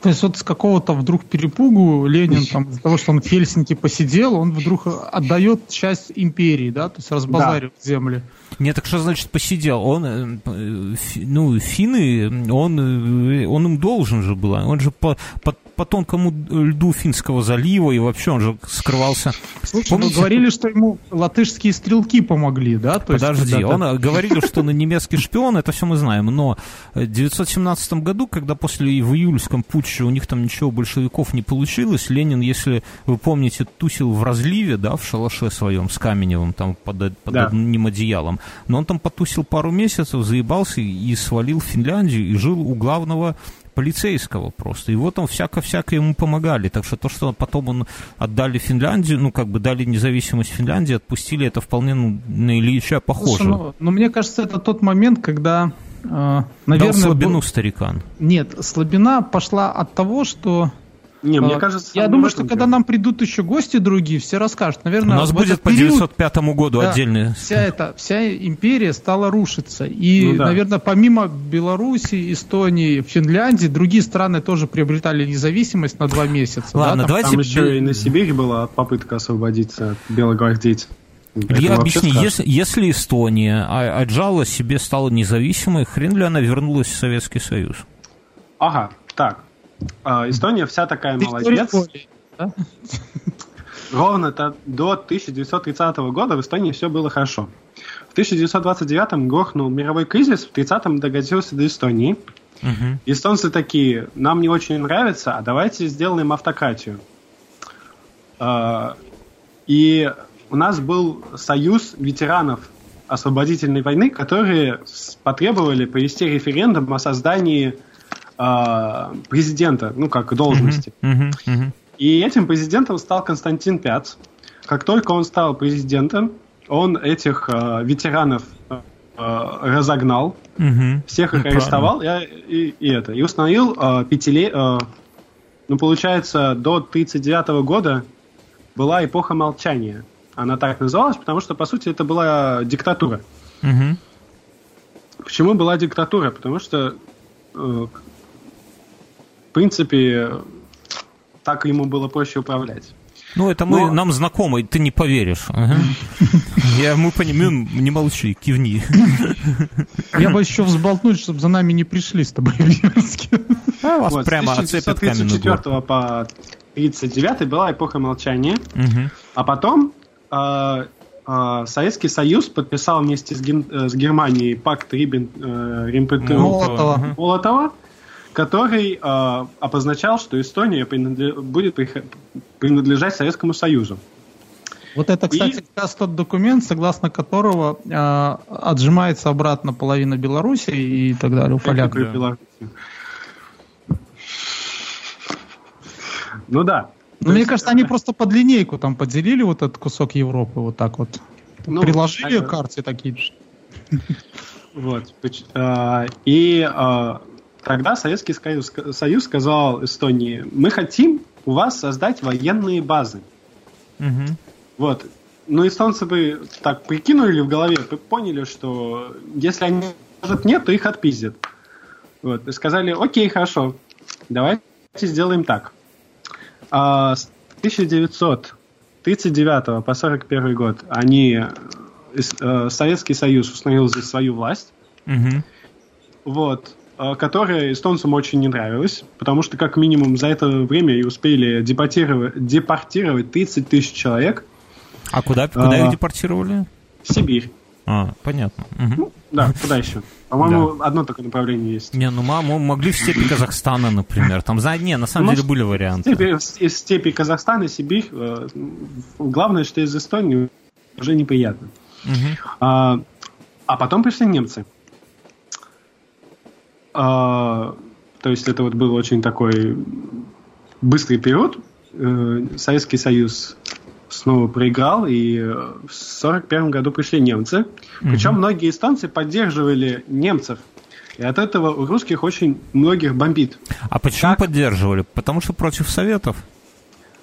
[SPEAKER 1] То есть вот с какого-то вдруг перепугу Ленин, там, из-за того, что он в Хельсинки посидел, он вдруг отдает часть империи, да, то есть разбазаривает да. земли.
[SPEAKER 2] Нет, так что значит посидел? Он, э, ну, финны, он, э, он им должен же был. Он же по, по, по тонкому льду Финского залива, и вообще он же скрывался.
[SPEAKER 1] Слушай, Помните, вы говорили, что ему латышские стрелки помогли, да?
[SPEAKER 2] То Подожди, есть, он э, говорили, что он немецкий шпион, это все мы знаем, но в 1917 году, когда после в июльском путче у них там ничего большевиков не получилось, Ленин, если вы помните, тусил в разливе, да, в шалаше своем с Каменевым, там под, под да. одним одеялом, но он там потусил пару месяцев, заебался и свалил в Финляндию и жил у главного полицейского просто. И вот он всяко-всяко ему помогали. Так что то, что потом он отдали Финляндию, ну, как бы дали независимость Финляндии, отпустили, это вполне ну, на Ильича похоже. Слушай,
[SPEAKER 1] ну, ну, мне кажется, это тот момент, когда, э, наверное... Дал
[SPEAKER 2] слабину был... старикан.
[SPEAKER 1] Нет, слабина пошла от того, что
[SPEAKER 3] не, мне кажется...
[SPEAKER 1] Я думаю, что когда нам придут еще гости другие, все расскажут. Наверное,
[SPEAKER 2] У нас будет по период, 905 году да, отдельные...
[SPEAKER 1] Вся, эта, вся империя стала рушиться. И, ну, да. наверное, помимо Беларуси, Эстонии, Финляндии, другие страны тоже приобретали независимость на два месяца.
[SPEAKER 3] Ладно, да, там, давайте... Там еще и на Сибири была попытка освободиться от белогвардейцев.
[SPEAKER 2] Я объясню, если, если Эстония отжала себе, стала независимой, хрен ли она вернулась в Советский Союз?
[SPEAKER 3] Ага, так, Эстония вся такая молодец. Ровно до 1930 года в Эстонии все было хорошо. В 1929 грохнул мировой кризис, в 30-м докатился до Эстонии. Угу. Эстонцы такие, нам не очень нравится, а давайте сделаем автократию. А, и у нас был союз ветеранов освободительной войны, которые потребовали провести референдум о создании э, президента, ну, как должности. Uh-huh, uh-huh, И этим президентом стал Константин Пяц. Как только он стал президентом, он этих э, ветеранов э, разогнал, угу. всех их ну, арестовал и, и, и это и установил э, пятиле, э, ну получается до 1939 года была эпоха молчания. Она так называлась, потому что по сути это была диктатура. Угу. Почему была диктатура? Потому что э, принципе так ему было проще управлять.
[SPEAKER 2] Ну, это мы, Но... нам знакомы, ты не поверишь. Ага. Я, мы понимаем, не молчи, кивни.
[SPEAKER 1] Я бы еще взболтнуть, чтобы за нами не пришли с тобой в
[SPEAKER 3] А вас вот, прямо оцепят каменную 4 по 39 была эпоха молчания. Угу. А потом э, э, Советский Союз подписал вместе с, ген, э, с Германией пакт Риббен, э, Молотова. Молотова который э, обозначал, что Эстония принадлеж... будет принадлежать Советскому Союзу.
[SPEAKER 1] Вот это, кстати, и... как раз тот документ, согласно которого э, отжимается обратно половина Беларуси и так далее у поляков. Да. Ну да. Ну, мне есть... кажется, они просто под линейку там поделили вот этот кусок Европы, вот так вот. Ну, Приложили это... карте такие.
[SPEAKER 3] Вот. А, и а, Тогда Советский Союз сказал Эстонии, мы хотим у вас создать военные базы. Угу. Вот. Ну, эстонцы бы так прикинули в голове, поняли, что если они скажут нет, то их отпиздят. Вот. И сказали, окей, хорошо, давайте сделаем так. А, с 1939 по 41 год они, э, Советский Союз установил здесь свою власть. Угу. Вот. Э, которая эстонцам очень не нравилась, потому что как минимум за это время и успели депортировать, депортировать 30 тысяч человек.
[SPEAKER 2] А куда, куда а, их депортировали?
[SPEAKER 3] В Сибирь.
[SPEAKER 2] А, понятно. Угу.
[SPEAKER 3] Ну, да, куда еще? По-моему, да. одно такое направление есть.
[SPEAKER 2] Не, ну маму могли в степи Казахстана, например. Там за не, на самом ну, деле были варианты.
[SPEAKER 3] Степи, из степи Казахстана, Сибирь. Э, главное, что из Эстонии уже неприятно. Угу. А, а потом пришли немцы. А, то есть это вот был очень такой быстрый период. Э, Советский Союз снова проиграл, и в 1941 году пришли немцы. Угу. Причем многие эстонцы поддерживали немцев. И от этого у русских очень многих бомбит.
[SPEAKER 2] А почему как... поддерживали? Потому что против Советов?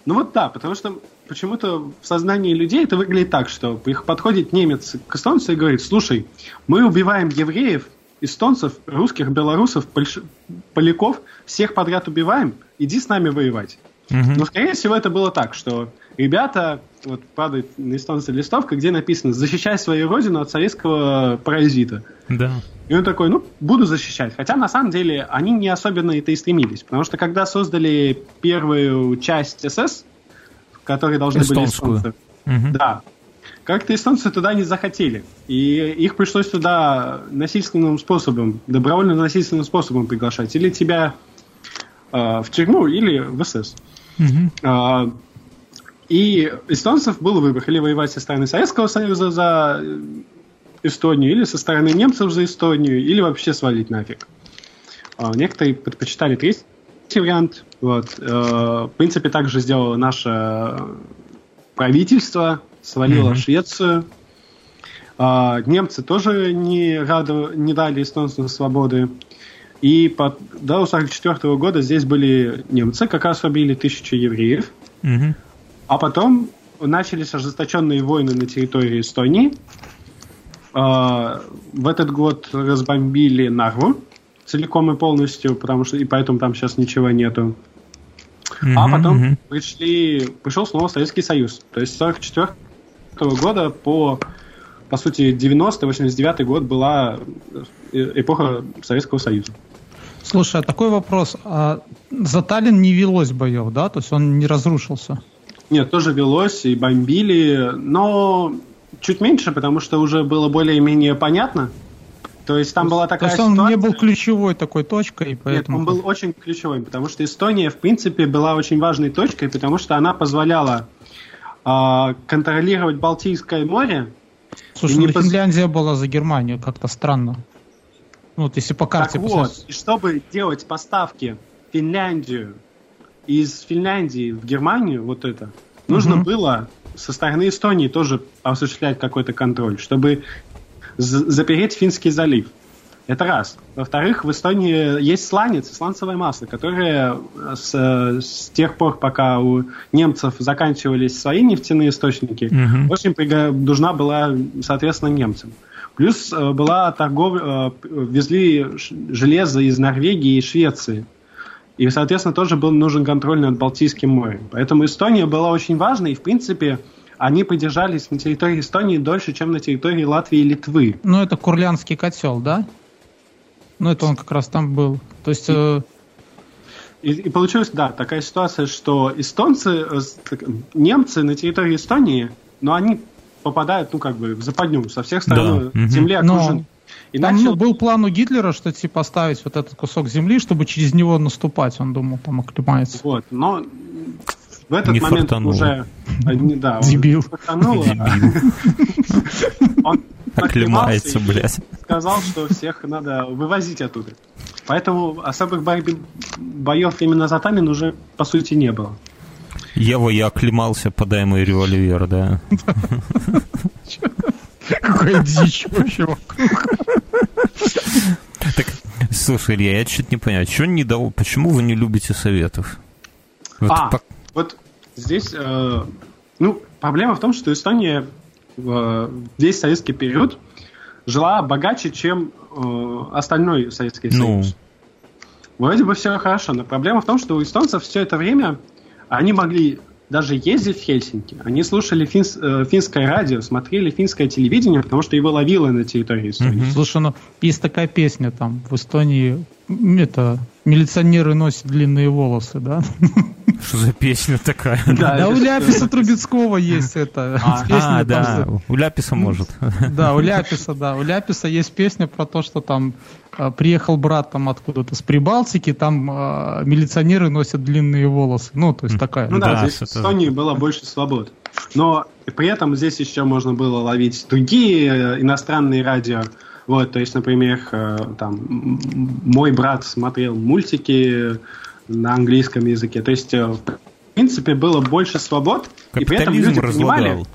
[SPEAKER 3] Ну вот да, потому что почему-то в сознании людей это выглядит так, что их подходит немец к эстонцу и говорит, слушай, мы убиваем евреев, эстонцев, русских, белорусов, польш... поляков, всех подряд убиваем, иди с нами воевать. Угу. Но, скорее всего, это было так, что ребята, вот падает на эстонце листовка, где написано «Защищай свою родину от советского паразита».
[SPEAKER 2] Да.
[SPEAKER 3] И он такой, ну, буду защищать. Хотя, на самом деле, они не особенно это и стремились. Потому что, когда создали первую часть СС, которые должны Эстонскую. были эстонцы, угу. да, как-то эстонцы туда не захотели. И их пришлось туда насильственным способом, добровольно насильственным способом приглашать. Или тебя э, в тюрьму, или в СС. Mm-hmm. Э, и эстонцев был выбор. Или воевать со стороны Советского Союза за Эстонию, или со стороны немцев за Эстонию, или вообще свалить нафиг. Э, некоторые предпочитали третий вариант. Вот. Э, в принципе, так же сделало наше правительство свалила mm-hmm. Швецию. А, немцы тоже не, рады, не дали эстонцам свободы. И по, до 1944 года здесь были немцы, как раз убили тысячи евреев. Mm-hmm. А потом начались ожесточенные войны на территории Эстонии. А, в этот год разбомбили Нарву целиком и полностью, потому что и поэтому там сейчас ничего нету. Mm-hmm, а потом mm-hmm. пришли, пришел снова Советский Союз. То есть 44 года по, по сути, 90-89 год была э, эпоха Советского Союза.
[SPEAKER 1] Слушай, а такой вопрос. А за Таллин не велось боев, да? То есть он не разрушился?
[SPEAKER 3] Нет, тоже велось и бомбили, но чуть меньше, потому что уже было более-менее понятно. То есть там то была такая
[SPEAKER 1] То есть он ситуация... не был ключевой такой точкой, поэтому...
[SPEAKER 3] Нет, он был очень ключевой, потому что Эстония, в принципе, была очень важной точкой, потому что она позволяла а, контролировать Балтийское море
[SPEAKER 1] Слушай, ну поз... Финляндия была за Германию, как-то странно.
[SPEAKER 3] Ну, вот если по карте... Так вот, и чтобы делать поставки в Финляндию из Финляндии в Германию, вот это, нужно угу. было со стороны Эстонии тоже осуществлять какой-то контроль, чтобы запереть Финский залив. Это раз. Во-вторых, в Эстонии есть сланец, сланцевое масло, которое с, с тех пор, пока у немцев заканчивались свои нефтяные источники, mm-hmm. очень нужна была, соответственно, немцам. Плюс э, была торговля, э, везли железо из Норвегии и Швеции. И, соответственно, тоже был нужен контроль над Балтийским морем. Поэтому Эстония была очень важной, и, в принципе, они поддержались на территории Эстонии дольше, чем на территории Латвии и Литвы.
[SPEAKER 1] Ну, это Курлянский котел, да? Ну, это он как раз там был. То есть... Э...
[SPEAKER 3] И, и получилась, да, такая ситуация, что эстонцы, э, немцы на территории Эстонии, но они попадают, ну, как бы, в западню со всех сторон да. земли окружен. Но...
[SPEAKER 1] И там начал... был план у Гитлера, что типа поставить вот этот кусок земли, чтобы через него наступать. Он думал, там оклемается.
[SPEAKER 3] Вот, но в этот не момент фартануло. уже...
[SPEAKER 1] Да, Дебил.
[SPEAKER 3] Он Оклемается, блядь. Сказал, что всех надо вывозить оттуда. Поэтому особых боев именно за Тамин уже, по сути, не было.
[SPEAKER 2] Ева, я оклемался, подай мой револьвер, да.
[SPEAKER 1] Какая дичь вообще вокруг.
[SPEAKER 2] Так, слушай, Илья, я что-то не понимаю. Что не дал, почему вы не любите советов?
[SPEAKER 3] Вот а, по... вот здесь, э, ну, проблема в том, что Эстония весь советский период жила богаче, чем э, остальной Советский ну. Союз. Вроде бы все хорошо, но проблема в том, что у эстонцев все это время они могли даже ездить в Хельсинки. Они слушали финс, э, финское радио, смотрели финское телевидение, потому что его ловило на территории Эстонии.
[SPEAKER 1] Mm-hmm. Слушай, ну есть такая песня там в Эстонии, это милиционеры носят длинные волосы, да?
[SPEAKER 2] Что за песня такая?
[SPEAKER 1] Да, да у Ляписа Трубецкого есть это.
[SPEAKER 2] А, песня, а да, у Ляписа может.
[SPEAKER 1] Да, у Ляписа, да. У Ляписа есть песня про то, что там а, приехал брат там откуда-то с Прибалтики, там э, милиционеры носят длинные волосы. Ну, то есть такая.
[SPEAKER 3] Ну да, да здесь в Эстонии было больше свобод. Но при этом здесь еще можно было ловить другие э, иностранные радио. Вот, то есть, например, э, там мой брат смотрел мультики на английском языке. То есть, э, в принципе, было больше свобод, и при этом люди понимали...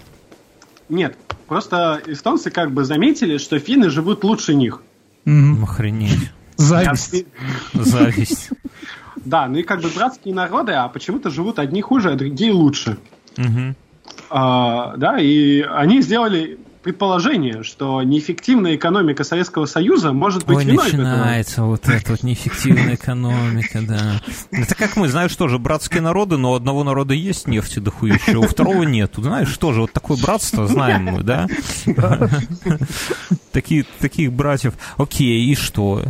[SPEAKER 3] Нет, просто эстонцы как бы заметили, что финны живут лучше них.
[SPEAKER 2] Mm-hmm. Охренеть.
[SPEAKER 1] Зависть.
[SPEAKER 2] Зависть.
[SPEAKER 3] Да, ну и как бы братские народы, а почему-то живут одни хуже, а другие лучше. А, да, и они сделали предположение, что неэффективная экономика Советского Союза может быть Ой,
[SPEAKER 2] виной начинается этого. вот эта вот неэффективная экономика, да. Это как мы, знаешь, тоже братские народы, но у одного народа есть нефть дохуища, у второго нет. Знаешь, тоже вот такое братство знаем мы, да? Такие, таких братьев. Окей, и что?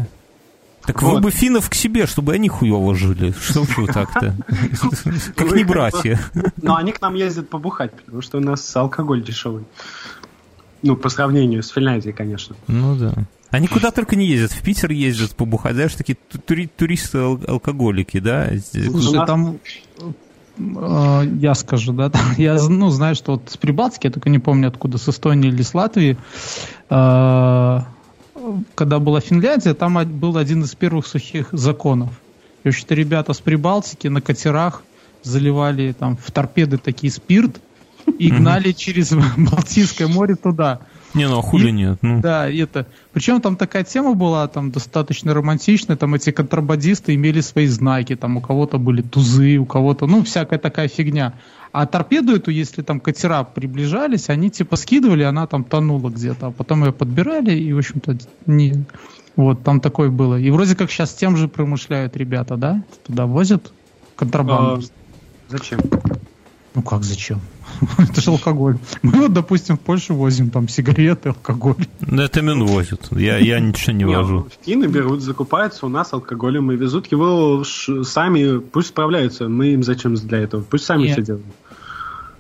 [SPEAKER 2] Так вот. вы бы финнов к себе, чтобы они хуево жили. Что вы так-то? Как не братья.
[SPEAKER 3] Но они к нам ездят побухать, потому что у нас алкоголь дешевый. Ну, по сравнению с Финляндией, конечно.
[SPEAKER 2] Ну да. Они куда только не ездят. В Питер ездят побухать. Знаешь, такие тури- туристы-алкоголики, да?
[SPEAKER 1] Слушай, там э, я скажу, да, там, я ну, знаю, что вот с Прибалтики, я только не помню откуда, с Эстонии или с Латвии, э, когда была Финляндия, там был один из первых сухих законов. И, в общем-то, ребята с Прибалтики на катерах заливали там в торпеды такие спирт, и гнали через Балтийское море туда.
[SPEAKER 2] Не, ну а хули и, нет. Ну.
[SPEAKER 1] Да, это. Причем там такая тема была, там достаточно романтичная, там эти контрабандисты имели свои знаки, там у кого-то были тузы, у кого-то, ну, всякая такая фигня. А торпеду эту, если там катера приближались, они типа скидывали, она там тонула где-то, а потом ее подбирали, и, в общем-то, не... Вот, там такое было. И вроде как сейчас тем же промышляют ребята, да? Туда возят контрабанду.
[SPEAKER 3] А, зачем?
[SPEAKER 1] Ну как зачем? это же алкоголь. Мы вот, допустим, в Польшу возим там сигареты, алкоголь.
[SPEAKER 2] Ну, это мин возят. Я, я ничего не вожу.
[SPEAKER 3] Финны берут, закупаются у нас алкоголем и везут его сами, пусть справляются. Мы им зачем для этого? Пусть сами Нет. все делают.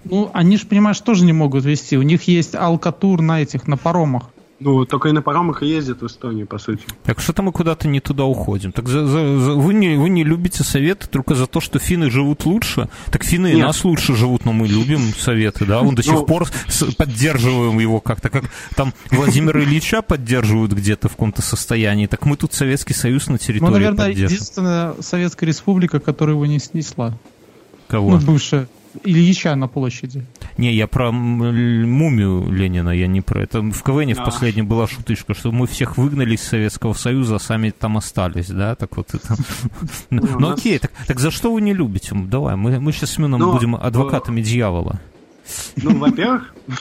[SPEAKER 1] Ну, они же, понимаешь, тоже не могут вести. У них есть алкатур на этих, на паромах.
[SPEAKER 3] Ну, только и на паромах и ездят в Эстонию, по сути.
[SPEAKER 2] Так что-то мы куда-то не туда уходим. Так за, за, за, вы, не, вы не любите советы только за то, что финны живут лучше? Так финны и нас лучше живут, но мы любим советы, да? Он до сих ну, пор поддерживаем его как-то, как там Владимира Ильича поддерживают где-то в каком-то состоянии. Так мы тут Советский Союз на территории Ну, наверное,
[SPEAKER 1] единственная Советская Республика, которая его не снесла.
[SPEAKER 2] Кого?
[SPEAKER 1] Ну, бывшая. Ильича на площади.
[SPEAKER 2] Не, я про мумию Ленина, я не про это. В КВН в последнем была шуточка, что мы всех выгнали из Советского Союза, а сами там остались, да? Так вот это... Ну окей, так за что вы не любите? Давай, мы сейчас с Мином будем адвокатами дьявола.
[SPEAKER 3] Ну, во-первых, а,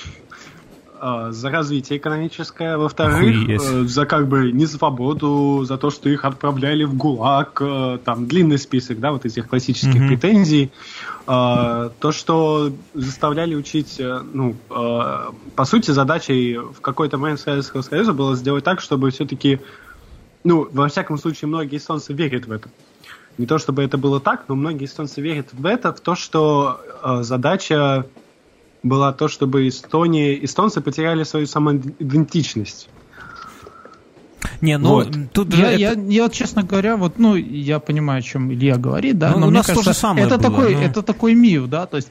[SPEAKER 3] за развитие экономическое, во-вторых, э, за как бы не свободу, за то, что их отправляли в ГУЛАГ, э, там длинный список, да, вот этих классических mm-hmm. претензий, а, то, что заставляли учить, э, ну, по сути, задачей в какой-то момент Советского Союза было сделать так, чтобы все-таки, ну, во всяком случае, многие эстонцы верят в это. Не то чтобы это было так, но многие эстонцы верят в это, в то, что задача была то, чтобы Эстония, эстонцы потеряли свою самоидентичность.
[SPEAKER 2] Не, ну вот.
[SPEAKER 1] тут я, это... я, я, честно говоря, вот, ну, я понимаю, о чем Илья говорит, да, ну, но
[SPEAKER 2] у
[SPEAKER 1] мне
[SPEAKER 2] нас
[SPEAKER 1] кажется,
[SPEAKER 2] то самое
[SPEAKER 1] это
[SPEAKER 2] было,
[SPEAKER 1] такой,
[SPEAKER 2] но...
[SPEAKER 1] это такой миф, да, то есть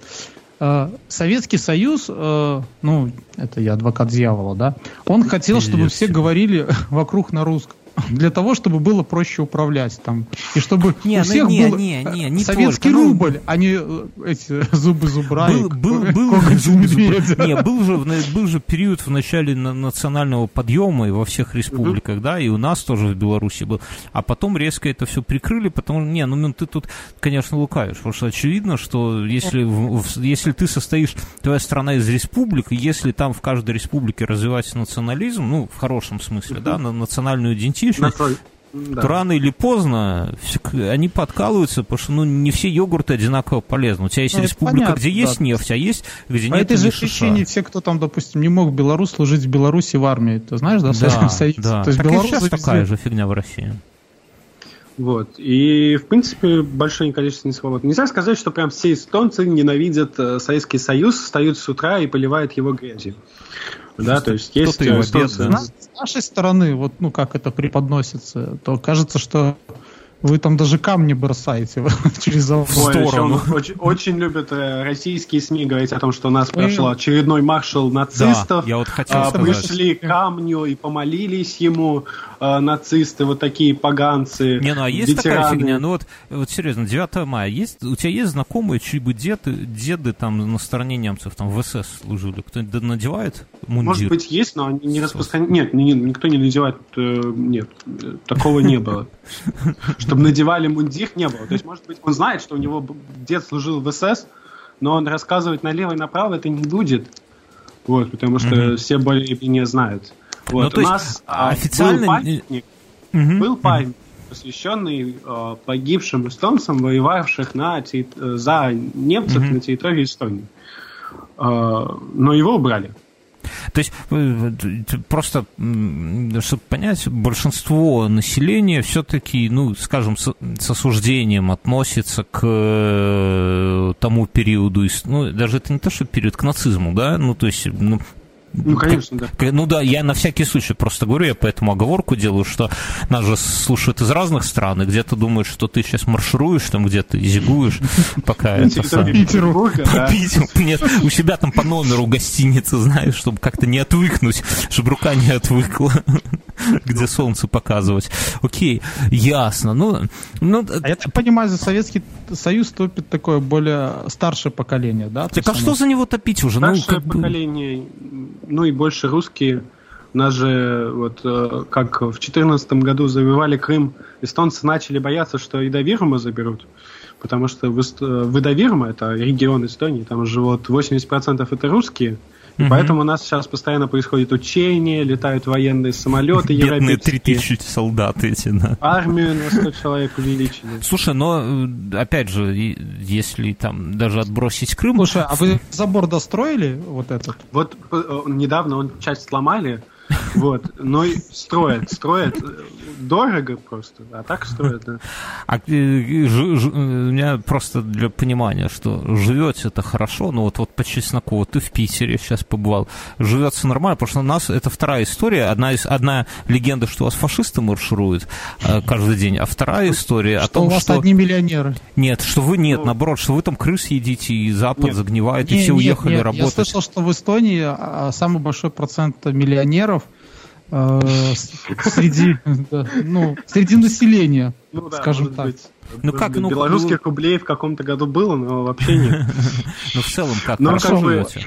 [SPEAKER 1] э, Советский Союз, э, ну, это я адвокат дьявола, да, он хотел, чтобы все говорили вокруг на русском для того, чтобы было проще управлять там. И чтобы не, у ну всех не, был не, не, не советский только, ну, рубль, ну, а не э, эти зубы зубра был,
[SPEAKER 2] был, был, зубы зубра. Не, был же, был же период в начале национального подъема и во всех республиках, да, и у нас тоже в Беларуси был. А потом резко это все прикрыли, потому что, не, ну ты тут, конечно, лукавишь, потому что очевидно, что если, если ты состоишь, твоя страна из республик, и если там в каждой республике развивается национализм, ну, в хорошем смысле, да, национальную идентичность, идентичность, да. то рано или поздно они подкалываются, потому что ну, не все йогурты одинаково полезны. У тебя есть ну, республика, понятно, где есть да. нефть, а есть, где По нет
[SPEAKER 1] этой же причине все, кто там, допустим, не мог Беларусь служить в Беларуси в армии. Ты знаешь, да,
[SPEAKER 2] да, Союзе? Да. То есть так Беларусь сейчас такая же фигня в России.
[SPEAKER 3] Вот. И, в принципе, большое количество несвобод. Нельзя сказать, что прям все эстонцы ненавидят э, Советский Союз, встают с утра и поливают его грязью. Да, то есть есть
[SPEAKER 1] его эстонцы. С нашей стороны, вот, ну, как это преподносится, то кажется, что вы там даже камни бросаете через
[SPEAKER 3] в сторону. Очень, очень любят э, российские СМИ говорить о том, что у нас прошел очередной маршал нацистов.
[SPEAKER 2] Да, я вот хотел
[SPEAKER 3] а, сказать. Пришли к камню и помолились ему а, нацисты, вот такие поганцы.
[SPEAKER 2] Не, ну а есть ветераны. такая фигня? Ну вот, вот серьезно, 9 мая, есть, у тебя есть знакомые, чьи-бы деды, деды там на стороне немцев, там в СС служили? Кто-нибудь надевает
[SPEAKER 3] мундир? Может быть, есть, но они не распространяют. Нет, не, никто не надевает. Э, нет, такого не было. Чтобы надевали мундир, не было. То есть, может быть, он знает, что у него дед служил в СС, но он рассказывать налево и направо это не будет. Вот, потому что все более-менее знают. Вот, ну, у нас а, официально... был памятник, угу. был памятник посвященный э, погибшим эстонцам, воевавших на, за немцев угу. на территории Эстонии. Э, но его убрали.
[SPEAKER 2] То есть, э, просто, чтобы понять, большинство населения все-таки, ну, скажем, с, с осуждением относится к э, тому периоду, ну, даже это не то, что период к нацизму, да, ну, то есть, ну,
[SPEAKER 3] ну, конечно, да.
[SPEAKER 2] Ну да, я на всякий случай просто говорю, я поэтому оговорку делаю, что нас же слушают из разных стран, и где-то думают, что ты сейчас маршируешь, там где-то зигуешь, пока это.
[SPEAKER 1] По Питеру.
[SPEAKER 2] Нет, у себя там по номеру гостиницы, знаешь, чтобы как-то не отвыкнуть, чтобы рука не отвыкла, где солнце показывать. Окей, ясно. Ну,
[SPEAKER 1] ну, а я так понимаю, за Советский Союз топит такое более старшее поколение, да?
[SPEAKER 2] Так а что за него топить уже?
[SPEAKER 3] Ну, старшее поколение ну и больше русские. У нас же, вот э, как в 2014 году завоевали Крым, эстонцы начали бояться, что и Давирума заберут. Потому что в, в Идавирма, это регион Эстонии, там живут 80% это русские, и угу. поэтому у нас сейчас постоянно происходит учение, летают военные самолеты
[SPEAKER 2] Бедные 3000 солдат эти, да.
[SPEAKER 3] Армию на 100 человек увеличили.
[SPEAKER 2] Слушай, но, э, опять же, если там даже отбросить Крым...
[SPEAKER 1] Слушай, а вы забор достроили вот этот?
[SPEAKER 3] Вот э, недавно он часть сломали, Вот. Но строят, строят дорого просто, а так строят, да. А,
[SPEAKER 2] э, ж, ж, у меня просто для понимания, что живете это хорошо, ну вот, вот по чесноку, вот ты в Питере сейчас побывал, живется нормально, потому что у нас это вторая история, одна, из, одна легенда, что у вас фашисты маршируют э, каждый день, а вторая история
[SPEAKER 1] что
[SPEAKER 2] о том,
[SPEAKER 1] у вас
[SPEAKER 2] что...
[SPEAKER 1] одни миллионеры.
[SPEAKER 2] Нет, что вы нет, ну... наоборот, что вы там крыс едите, и Запад нет. загнивает, не, и все нет, уехали нет, работать.
[SPEAKER 1] Я слышал, что в Эстонии а, самый большой процент миллионеров э, среди, ну, среди населения, ну, да, скажем так. Быть.
[SPEAKER 3] Ну как, ну белорусских ну... рублей в каком-то году было, но вообще нет.
[SPEAKER 2] Ну в целом как? Хорошо живете?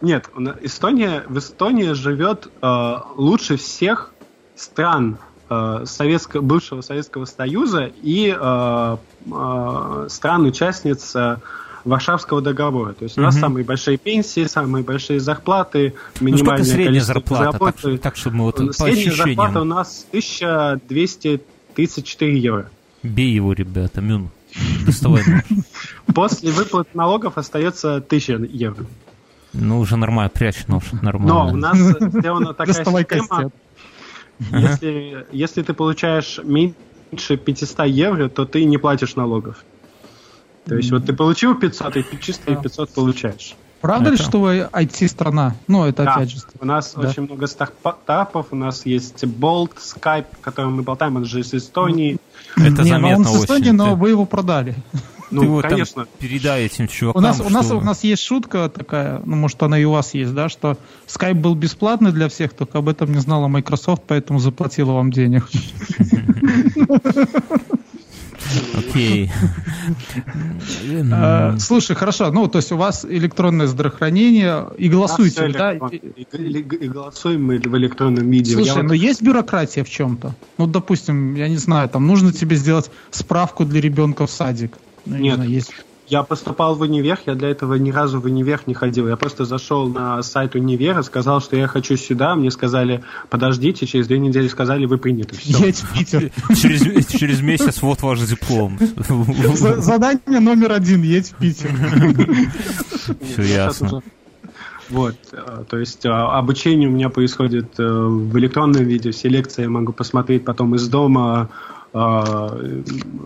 [SPEAKER 3] Нет, Эстония в Эстонии живет э, лучше всех стран э, Советского, бывшего Советского Союза и э, э, стран-участниц э, Варшавского договора. То есть у нас самые большие пенсии, самые большие зарплаты, минимальная ну,
[SPEAKER 2] средняя зарплата, зарплаты. Так, так, чтобы мы вот
[SPEAKER 3] Средняя зарплата у нас 1234 евро.
[SPEAKER 2] Бей его, ребята, Мюн. Доставай
[SPEAKER 3] После выплат налогов остается 1000 евро.
[SPEAKER 2] Ну, уже нормально, прячь нож, нормально.
[SPEAKER 3] Но у нас сделана такая система, если, если ты получаешь меньше 500 евро, то ты не платишь налогов. То есть вот ты получил 500, и чистые 500 получаешь.
[SPEAKER 1] Правда это... ли, что вы IT-страна? Ну, это да. опять же...
[SPEAKER 3] У нас да. очень много стартапов, у нас есть Bolt, Skype, которым мы болтаем, он же из Эстонии.
[SPEAKER 2] Это Не, заметно
[SPEAKER 1] он из Эстонии, но вы его продали.
[SPEAKER 2] Ну, Ты вот конечно. Там передай этим чувакам.
[SPEAKER 1] У нас, у, нас, у нас есть шутка такая, ну, может, она и у вас есть, да, что Skype был бесплатный для всех, только об этом не знала Microsoft, поэтому заплатила вам денег.
[SPEAKER 2] Окей.
[SPEAKER 1] А, слушай, хорошо, ну, то есть у вас электронное здравоохранение, и голосуете, да? И
[SPEAKER 3] голосуем мы в электронном виде.
[SPEAKER 1] Слушай, но есть бюрократия в чем-то? Ну, допустим, я не знаю, там нужно тебе сделать справку для ребенка в садик.
[SPEAKER 3] Ну, Нет, есть я поступал в универ, я для этого ни разу в универ не ходил. Я просто зашел на сайт универа, сказал, что я хочу сюда. Мне сказали, подождите, через две недели сказали, вы приняты. Все.
[SPEAKER 1] Едь в Питер.
[SPEAKER 2] Через, через месяц вот ваш диплом.
[SPEAKER 1] Задание номер один, едь в Питер.
[SPEAKER 2] Все ясно.
[SPEAKER 3] Вот, э, то есть а, обучение у меня происходит э, в электронном виде, все лекции я могу посмотреть потом из дома, а,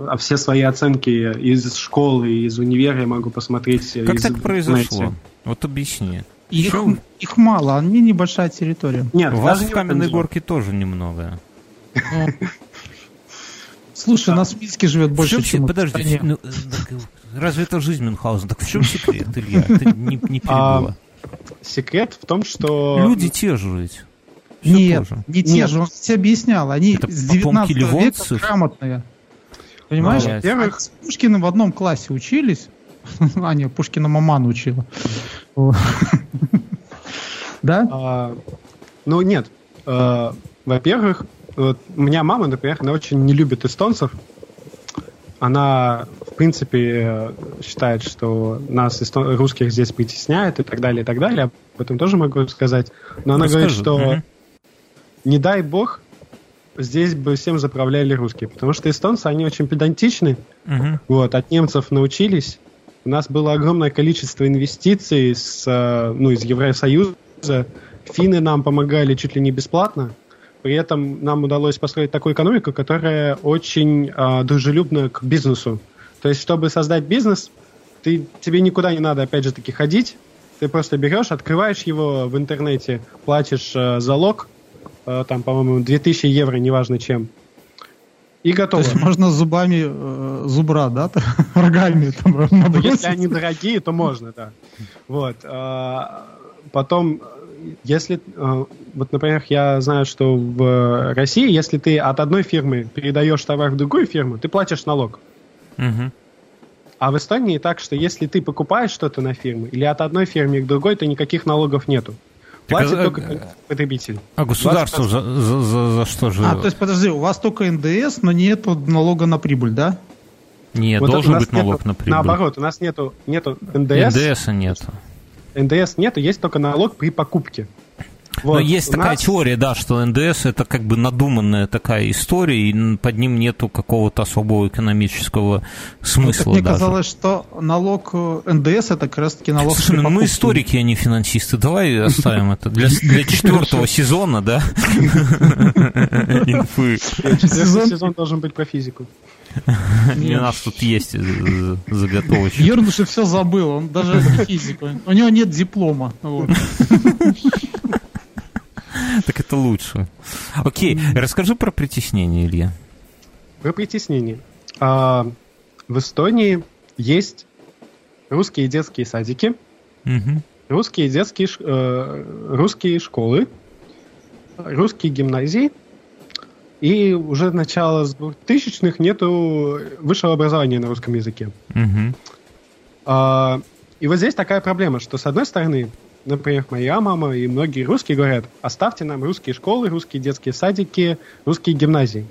[SPEAKER 3] а все свои оценки из школы, из универа я могу посмотреть.
[SPEAKER 2] Как
[SPEAKER 3] из,
[SPEAKER 2] так произошло? Знаете. Вот объясни.
[SPEAKER 1] Их, их мало, они небольшая территория.
[SPEAKER 2] Нет, у вас в каменной не горке тоже немного. Ну,
[SPEAKER 1] слушай, у нас в Минске живет больше, чем
[SPEAKER 2] Подожди, ну, разве это жизнь Мюнхгаузена? Так в чем секрет, Илья? Ты не, не перебила.
[SPEAKER 3] Секрет в том, что...
[SPEAKER 2] Люди те же ведь.
[SPEAKER 1] Все Нет, тоже. не те Нет. же, он тебе объяснял. Они Это с 19 века грамотные. Понимаешь? А, Во-первых, с Пушкиным в одном классе учились. а, нет, Пушкина маман учила. да?
[SPEAKER 3] А, ну, нет. А, во-первых, вот, у меня мама, например, она очень не любит эстонцев. Она, в принципе, считает, что нас, русских, здесь притесняют и так далее, и так далее. Об этом тоже могу сказать. Но она говорит, что угу не дай бог, здесь бы всем заправляли русские. Потому что эстонцы, они очень педантичны. Uh-huh. Вот, от немцев научились. У нас было огромное количество инвестиций с, э, ну, из Евросоюза. Финны нам помогали чуть ли не бесплатно. При этом нам удалось построить такую экономику, которая очень э, дружелюбна к бизнесу. То есть, чтобы создать бизнес, ты, тебе никуда не надо, опять же таки, ходить. Ты просто берешь, открываешь его в интернете, платишь э, залог, там, по-моему, 2000 евро, неважно чем. И готово. То есть
[SPEAKER 1] можно зубами э, зубра, да, рогами там
[SPEAKER 3] ну, Если они дорогие, то можно, да. Вот. Э, потом, если, э, вот, например, я знаю, что в России, если ты от одной фирмы передаешь товар в другую фирму, ты платишь налог. Угу. А в Эстонии так, что если ты покупаешь что-то на фирму или от одной фирмы к другой, то никаких налогов нету. Платит а, только потребитель.
[SPEAKER 2] А государство за, за, за, за что же?
[SPEAKER 1] А, то есть, подожди, у вас только НДС, но нет налога на прибыль, да?
[SPEAKER 2] Нет, вот должен быть налог нету, на прибыль.
[SPEAKER 3] Наоборот, у нас нету, нету НДС.
[SPEAKER 2] НДС нету.
[SPEAKER 3] НДС нету, есть только налог при покупке.
[SPEAKER 2] Вот, Но есть такая нас... теория, да, что НДС это как бы надуманная такая история, и под ним нету какого-то особого экономического смысла. Ну,
[SPEAKER 1] мне даже. казалось, что налог э, НДС это как раз таки налог.
[SPEAKER 2] Слушай, ну мы историки, а не финансисты. Давай оставим это для, для четвертого сезона, да?
[SPEAKER 3] Инфы. Сезон должен быть про физику.
[SPEAKER 2] У нас тут есть заготовочки.
[SPEAKER 1] Ернуш все забыл, он даже не физик. У него нет диплома.
[SPEAKER 2] Так это лучше. Окей, расскажи про притеснение, Илья.
[SPEAKER 3] Про притеснение. А, в Эстонии есть русские детские садики, угу. русские детские э, русские школы, русские гимназии, и уже начало 2000-х нету высшего образования на русском языке. Угу. А, и вот здесь такая проблема, что с одной стороны например, моя мама и многие русские говорят, оставьте нам русские школы, русские детские садики, русские гимназии.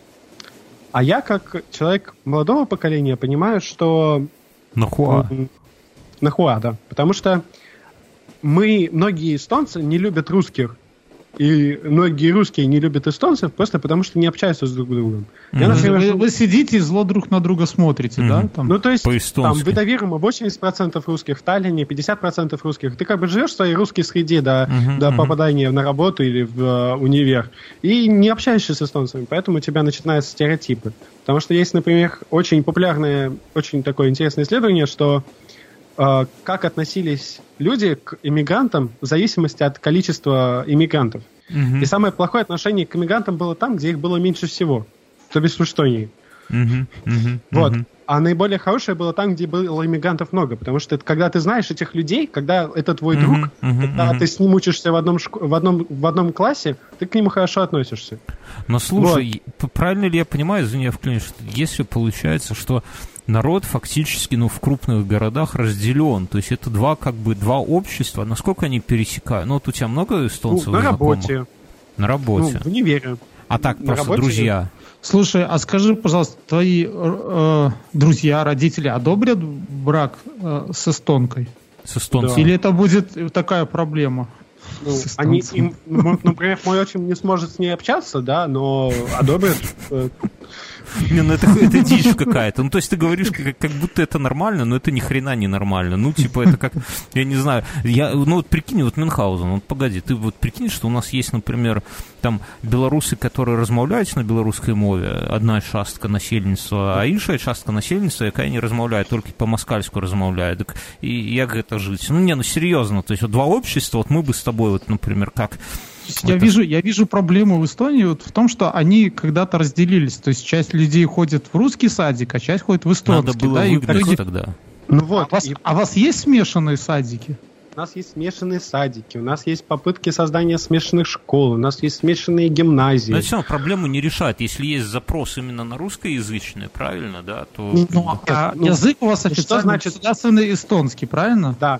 [SPEAKER 3] А я, как человек молодого поколения, понимаю, что...
[SPEAKER 2] Нахуа.
[SPEAKER 3] Нахуа, да. Потому что мы, многие эстонцы, не любят русских и многие русские не любят эстонцев просто потому, что не общаются с друг другом.
[SPEAKER 1] Mm-hmm. Я, например, вы, вы сидите и зло друг на друга смотрите, mm-hmm. да?
[SPEAKER 3] Там? Ну, то есть, там, Итавирма 80% русских, в Таллине 50% русских. Ты как бы живешь в своей русской среде до, mm-hmm. до попадания на работу или в uh, универ, и не общаешься с эстонцами, поэтому у тебя начинаются стереотипы. Потому что есть, например, очень популярное, очень такое интересное исследование, что Э, как относились люди к иммигрантам в зависимости от количества иммигрантов. Угу. И самое плохое отношение к иммигрантам было там, где их было меньше всего, то бишь в Эстонии. Угу, угу, вот. Угу. А наиболее хорошее было там, где было иммигрантов много, потому что это, когда ты знаешь этих людей, когда это твой друг, uh-huh, uh-huh, когда uh-huh. ты с ним учишься в одном, шко- в, одном, в одном классе, ты к нему хорошо относишься.
[SPEAKER 2] Но слушай, вот. правильно ли я понимаю, извини, я вклинюсь, что если получается, что народ фактически, ну, в крупных городах разделен. То есть это два, как бы, два общества. Насколько они пересекают? Ну, вот у тебя много эстонцев ну,
[SPEAKER 3] На работе.
[SPEAKER 2] На работе.
[SPEAKER 3] Ну, в универе.
[SPEAKER 2] А так, на просто работе, друзья.
[SPEAKER 1] Слушай, а скажи, пожалуйста, твои э, друзья, родители одобрят брак э, с эстонкой?
[SPEAKER 2] С эстонцем?
[SPEAKER 1] Да. Или это будет такая проблема?
[SPEAKER 3] Ну, они, им, ну, например, мой отчим не сможет с ней общаться, да, но одобрят. Э,
[SPEAKER 2] не, ну это, это дичь какая-то. Ну, то есть ты говоришь, как, как будто это нормально, но это ни хрена не нормально. Ну, типа, это как, я не знаю, я, ну вот прикинь, вот Мюнхгаузен, вот погоди, ты вот прикинь, что у нас есть, например, там белорусы, которые размаўляюць на беларускай мове одна частка насельніцтва а іншая частка насельніцтва якая не размаўляе только по-маскальску размаўляе дык і як гэта жыць ну не ну серьезно то есть вот два общества вот мы бы с тобой вот например как
[SPEAKER 1] я вижу, я вижу проблему в Эстонии вот в том, что они когда-то разделились. То есть часть людей ходит в русский садик, а часть ходит в эстонский.
[SPEAKER 2] Надо было
[SPEAKER 1] да,
[SPEAKER 2] и итоге... тогда.
[SPEAKER 1] Ну вот. А, вас, и... а у вас есть смешанные садики?
[SPEAKER 3] У нас есть смешанные садики, у нас есть попытки создания смешанных школ, у нас есть смешанные гимназии. Но
[SPEAKER 2] все проблему не решает. Если есть запрос именно на русскоязычный, правильно, да, то...
[SPEAKER 1] Ну, а ну, язык у вас официально что значит... государственный эстонский, правильно?
[SPEAKER 3] Да.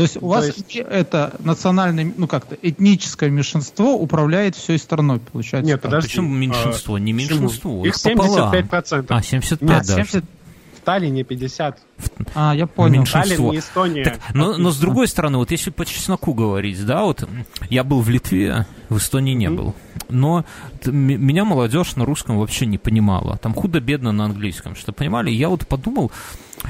[SPEAKER 1] То есть у вас есть... это национальное, ну как-то этническое меньшинство управляет всей страной, получается.
[SPEAKER 2] Нет, подожди. Почему меньшинство? А, не меньшинство,
[SPEAKER 3] их 75%.
[SPEAKER 2] А, 75, Нет, да. 70...
[SPEAKER 3] В Таллине 50.
[SPEAKER 1] А, я понял.
[SPEAKER 3] Таллин не Эстония.
[SPEAKER 2] Так, но, но с другой стороны, вот если по чесноку говорить, да, вот я был в Литве, в Эстонии не mm-hmm. был. Но меня молодежь на русском вообще не понимала. Там худо-бедно на английском, что понимали. Я вот подумал,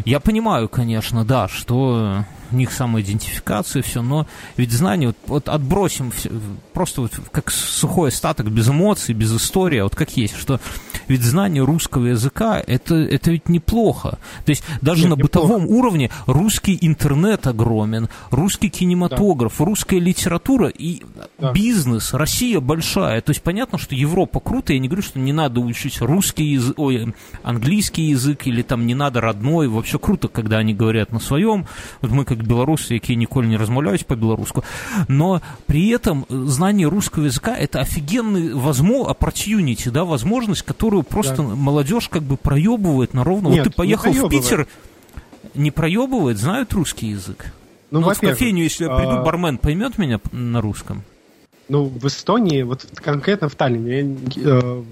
[SPEAKER 2] я понимаю, конечно, да, что у них самоидентификация, все, но ведь знание, вот, вот отбросим все, просто вот как сухой остаток, без эмоций, без истории, а вот как есть, что ведь знание русского языка, это, это ведь неплохо. То есть даже Нет, на бытовом неплохо. уровне русский интернет огромен, русский кинематограф, да. русская литература и да. бизнес, Россия большая. То есть понятно, что Европа круто, я не говорю, что не надо учить русский язык, ой, английский язык или там не надо родной, вообще круто, когда они говорят на своем. Вот мы как як беларусы якія ніколі не размаўляюць по-беларуску но при этом знание русского языка это офигенный возможно opportunity да возможность которую просто да. молодежь как бы проебывает на ровно Нет, вот ты поехал в Питер не проебывает знают русский язык ну, ну в кофейню если я приду а... бармен поймет меня на русском
[SPEAKER 3] ну в Эстонии вот конкретно в Таллине э,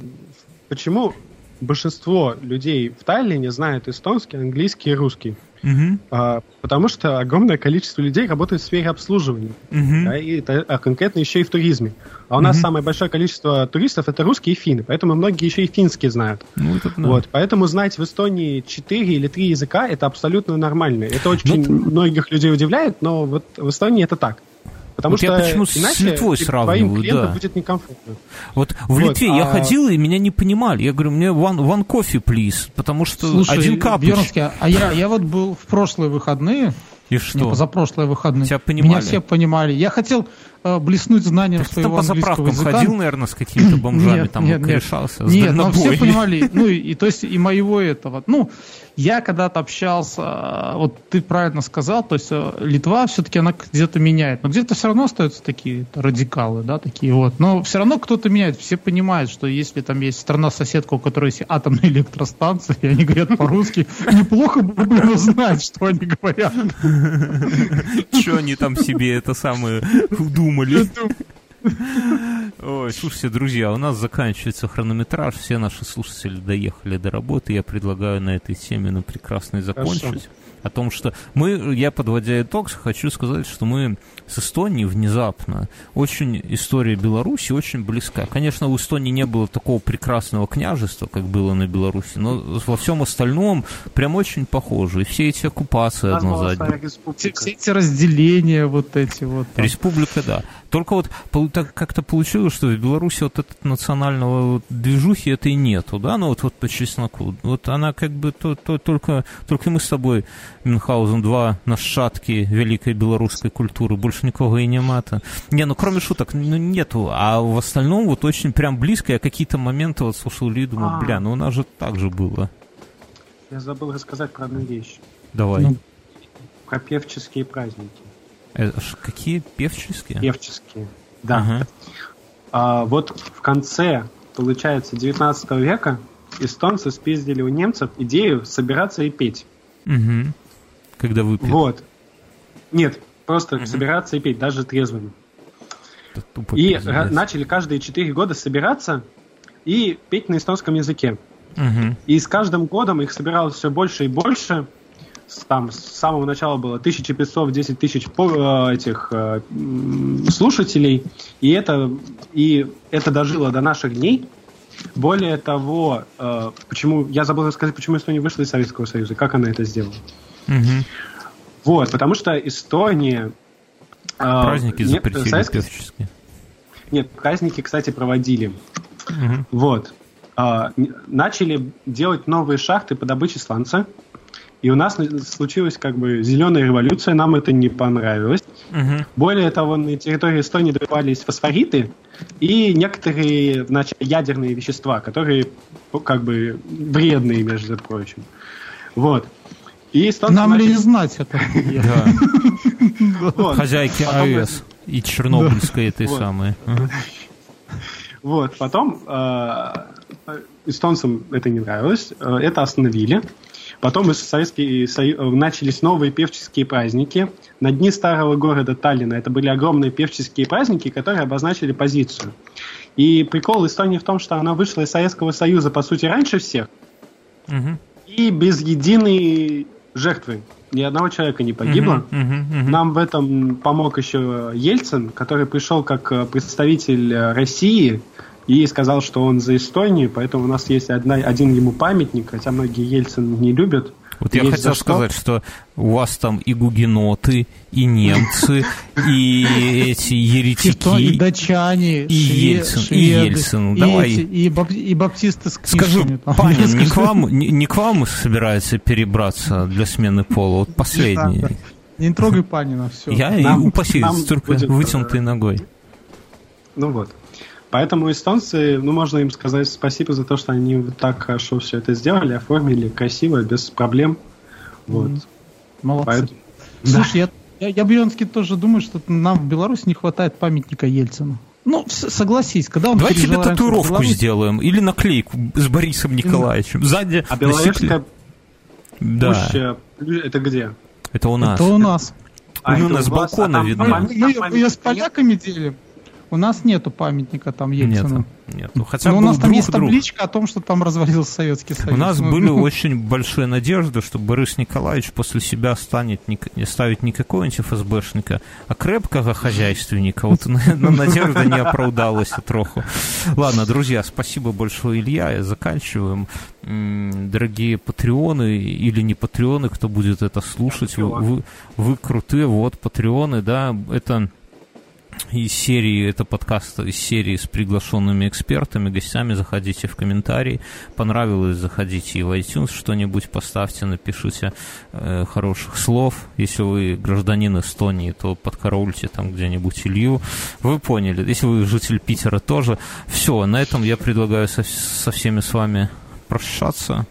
[SPEAKER 3] почему большинство людей в Таллине знают эстонский, английский и русский. Угу. А, потому что огромное количество людей работает в сфере обслуживания. Угу. Да, и а конкретно еще и в туризме. А у угу. нас самое большое количество туристов это русские и финны. Поэтому многие еще и финские знают. Ну, это, да. вот, поэтому знать в Эстонии 4 или 3 языка это абсолютно нормально. Это очень ну, многих людей удивляет, но вот в Эстонии это так. Потому вот что я почему
[SPEAKER 2] иначе с Литвой сравниваю, да.
[SPEAKER 3] будет некомфортно.
[SPEAKER 2] Вот в вот, Литве а... я ходил, и меня не понимали. Я говорю, мне one, one coffee, please, потому что Слушай, один капыч. Бьернский,
[SPEAKER 1] а я, я вот был в прошлые выходные,
[SPEAKER 2] и что?
[SPEAKER 1] За прошлые выходные. Тебя понимали? Меня все понимали. Я хотел э, блеснуть знанием так своего
[SPEAKER 2] там по заправкам языка. ходил, наверное, с какими-то бомжами, нет, там нет,
[SPEAKER 1] решался. Нет, но все понимали, ну, и, и то есть и моего этого. Ну, я когда-то общался, вот ты правильно сказал, то есть э, Литва все-таки она где-то меняет, но где-то все равно остаются такие радикалы, да, такие вот. Но все равно кто-то меняет, все понимают, что если там есть страна-соседка, у которой есть атомная электростанция, и они говорят по-русски, неплохо бы было знать, что они говорят.
[SPEAKER 2] Что они там себе это самое удумали? Ой, слушайте, друзья, у нас заканчивается хронометраж, все наши слушатели доехали до работы, я предлагаю на этой теме ну, прекрасно закончить. Хорошо о том, что мы, я подводя итог, хочу сказать, что мы с Эстонией внезапно, очень история Беларуси очень близка. Конечно, у Эстонии не было такого прекрасного княжества, как было на Беларуси, но во всем остальном прям очень похоже. И все эти оккупации одно за одним.
[SPEAKER 1] Все, все эти разделения вот эти вот.
[SPEAKER 2] Там. Республика, да. Только вот так как-то получилось, что в Беларуси вот этот национального вот движухи это и нету, да, ну вот, вот по чесноку. Вот она как бы то, то, только, только мы с тобой Мюнхгаузен 2 нащадки великой белорусской культуры, больше никого и нема-то. Не, ну кроме шуток, ну нету, а в остальном вот очень прям близко, я какие-то моменты вот слушал и думал, а. бля, ну у нас же так же было.
[SPEAKER 3] Я забыл рассказать про одну вещь.
[SPEAKER 2] Давай. Ну,
[SPEAKER 3] про певческие праздники.
[SPEAKER 2] Это, какие певческие?
[SPEAKER 3] Певческие, да. Ага. А, вот в конце, получается, 19 века эстонцы спиздили у немцев идею собираться и петь.
[SPEAKER 2] Угу. Когда выпьют.
[SPEAKER 3] Вот. Нет, просто угу. собираться и петь, даже трезвыми. И пиздец. начали каждые четыре года собираться и петь на эстонском языке. Угу. И с каждым годом их собиралось все больше и больше. Там с самого начала было 1510 тысяч э, этих э, слушателей. И это, и это дожило до наших дней. Более того, э, почему я забыл рассказать, почему Эстония вышла из Советского Союза, как она это сделала. Угу. Вот, потому что Эстония...
[SPEAKER 2] Э, праздники запретили Советский...
[SPEAKER 3] Нет, праздники, кстати, проводили. Угу. Вот. Э, начали делать новые шахты по добыче сланца. И у нас случилась как бы зеленая революция, нам это не понравилось. Угу. Более того, на территории Эстонии добывались фосфориты и некоторые значит, ядерные вещества, которые как бы вредные, между прочим. Вот.
[SPEAKER 1] И Нам начали... ли не знать это?
[SPEAKER 2] Хозяйки АЭС и Чернобыльской этой самой.
[SPEAKER 3] Вот, потом э, эстонцам это не нравилось, э, это остановили. Потом из Советский Союз, начались новые певческие праздники. На дни старого города Таллина это были огромные певческие праздники, которые обозначили позицию. И прикол Эстонии в том, что она вышла из Советского Союза, по сути, раньше всех. Угу. И без единой жертвы. Ни одного человека не погибло. Uh-huh, uh-huh, uh-huh. Нам в этом помог еще Ельцин, который пришел как представитель России и сказал, что он за Эстонию, поэтому у нас есть одна, один ему памятник, хотя многие Ельцин не любят.
[SPEAKER 2] Вот я хотел сказать, что у вас там и гугеноты, и немцы, и эти еретики.
[SPEAKER 1] И датчане,
[SPEAKER 2] и Ельцин, и Ельцин. Давай.
[SPEAKER 1] И баптисты с
[SPEAKER 2] Скажи, Панин, не к, вам, не, к вам собирается перебраться для смены пола? Вот последний.
[SPEAKER 1] Не трогай Панина, все.
[SPEAKER 2] Я упаси, только вытянутой ногой.
[SPEAKER 3] Ну вот. Поэтому эстонцы, ну, можно им сказать спасибо за то, что они вот так хорошо все это сделали, оформили красиво, без проблем. Вот.
[SPEAKER 1] Молодцы. Поэтому... Слушай, да. я, я, я Брянский тоже думаю, что нам в Беларуси не хватает памятника Ельцину. Ну, согласись, когда он
[SPEAKER 2] Давай тебе татуировку сделаем или наклейку с Борисом Николаевичем. Сзади
[SPEAKER 3] а Беловежская да. пуща, это где?
[SPEAKER 2] Это у нас.
[SPEAKER 1] Это у нас.
[SPEAKER 2] А, у нас с балкона а видно.
[SPEAKER 1] Мы, мы, мы ее с поляками делим. У нас нету памятника там Ельцину.
[SPEAKER 2] Нет, нет. Ну, хотя
[SPEAKER 1] Но у нас там есть табличка о том, что там развалился Советский Союз.
[SPEAKER 2] У нас ну, были ну. очень большие надежды, что Борис Николаевич после себя станет не, не ставить не какого-нибудь ФСБшника, а крепкого хозяйственника. Вот надежда не оправдалась троху. Ладно, друзья, спасибо большое, Илья. Заканчиваем. Дорогие патреоны или не патреоны, кто будет это слушать, вы, вы, вы крутые. Вот, патреоны, да, это из серии, это подкаст из серии с приглашенными экспертами, гостями, заходите в комментарии, понравилось, заходите и в iTunes что-нибудь поставьте, напишите э, хороших слов, если вы гражданин Эстонии, то подкорольте там где-нибудь Илью, вы поняли, если вы житель Питера тоже, все, на этом я предлагаю со, со всеми с вами прощаться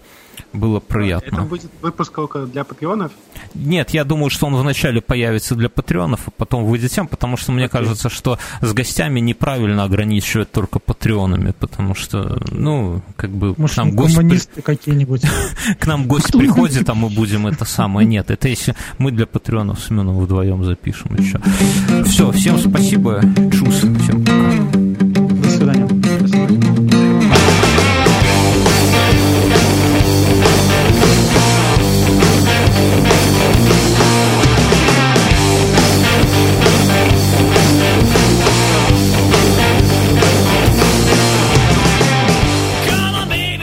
[SPEAKER 2] было приятно.
[SPEAKER 3] Это будет выпуск только для патреонов?
[SPEAKER 2] Нет, я думаю, что он вначале появится для патреонов, а потом выйдет тем, потому что мне okay. кажется, что с гостями неправильно ограничивать только патреонами, потому что, ну, как бы
[SPEAKER 1] Может, к нам гость... коммунисты какие-нибудь.
[SPEAKER 2] К нам гость приходит, а мы будем это самое. Нет, это если мы для патреонов с Семеном вдвоем запишем еще. Все, всем спасибо. Чус. Всем пока.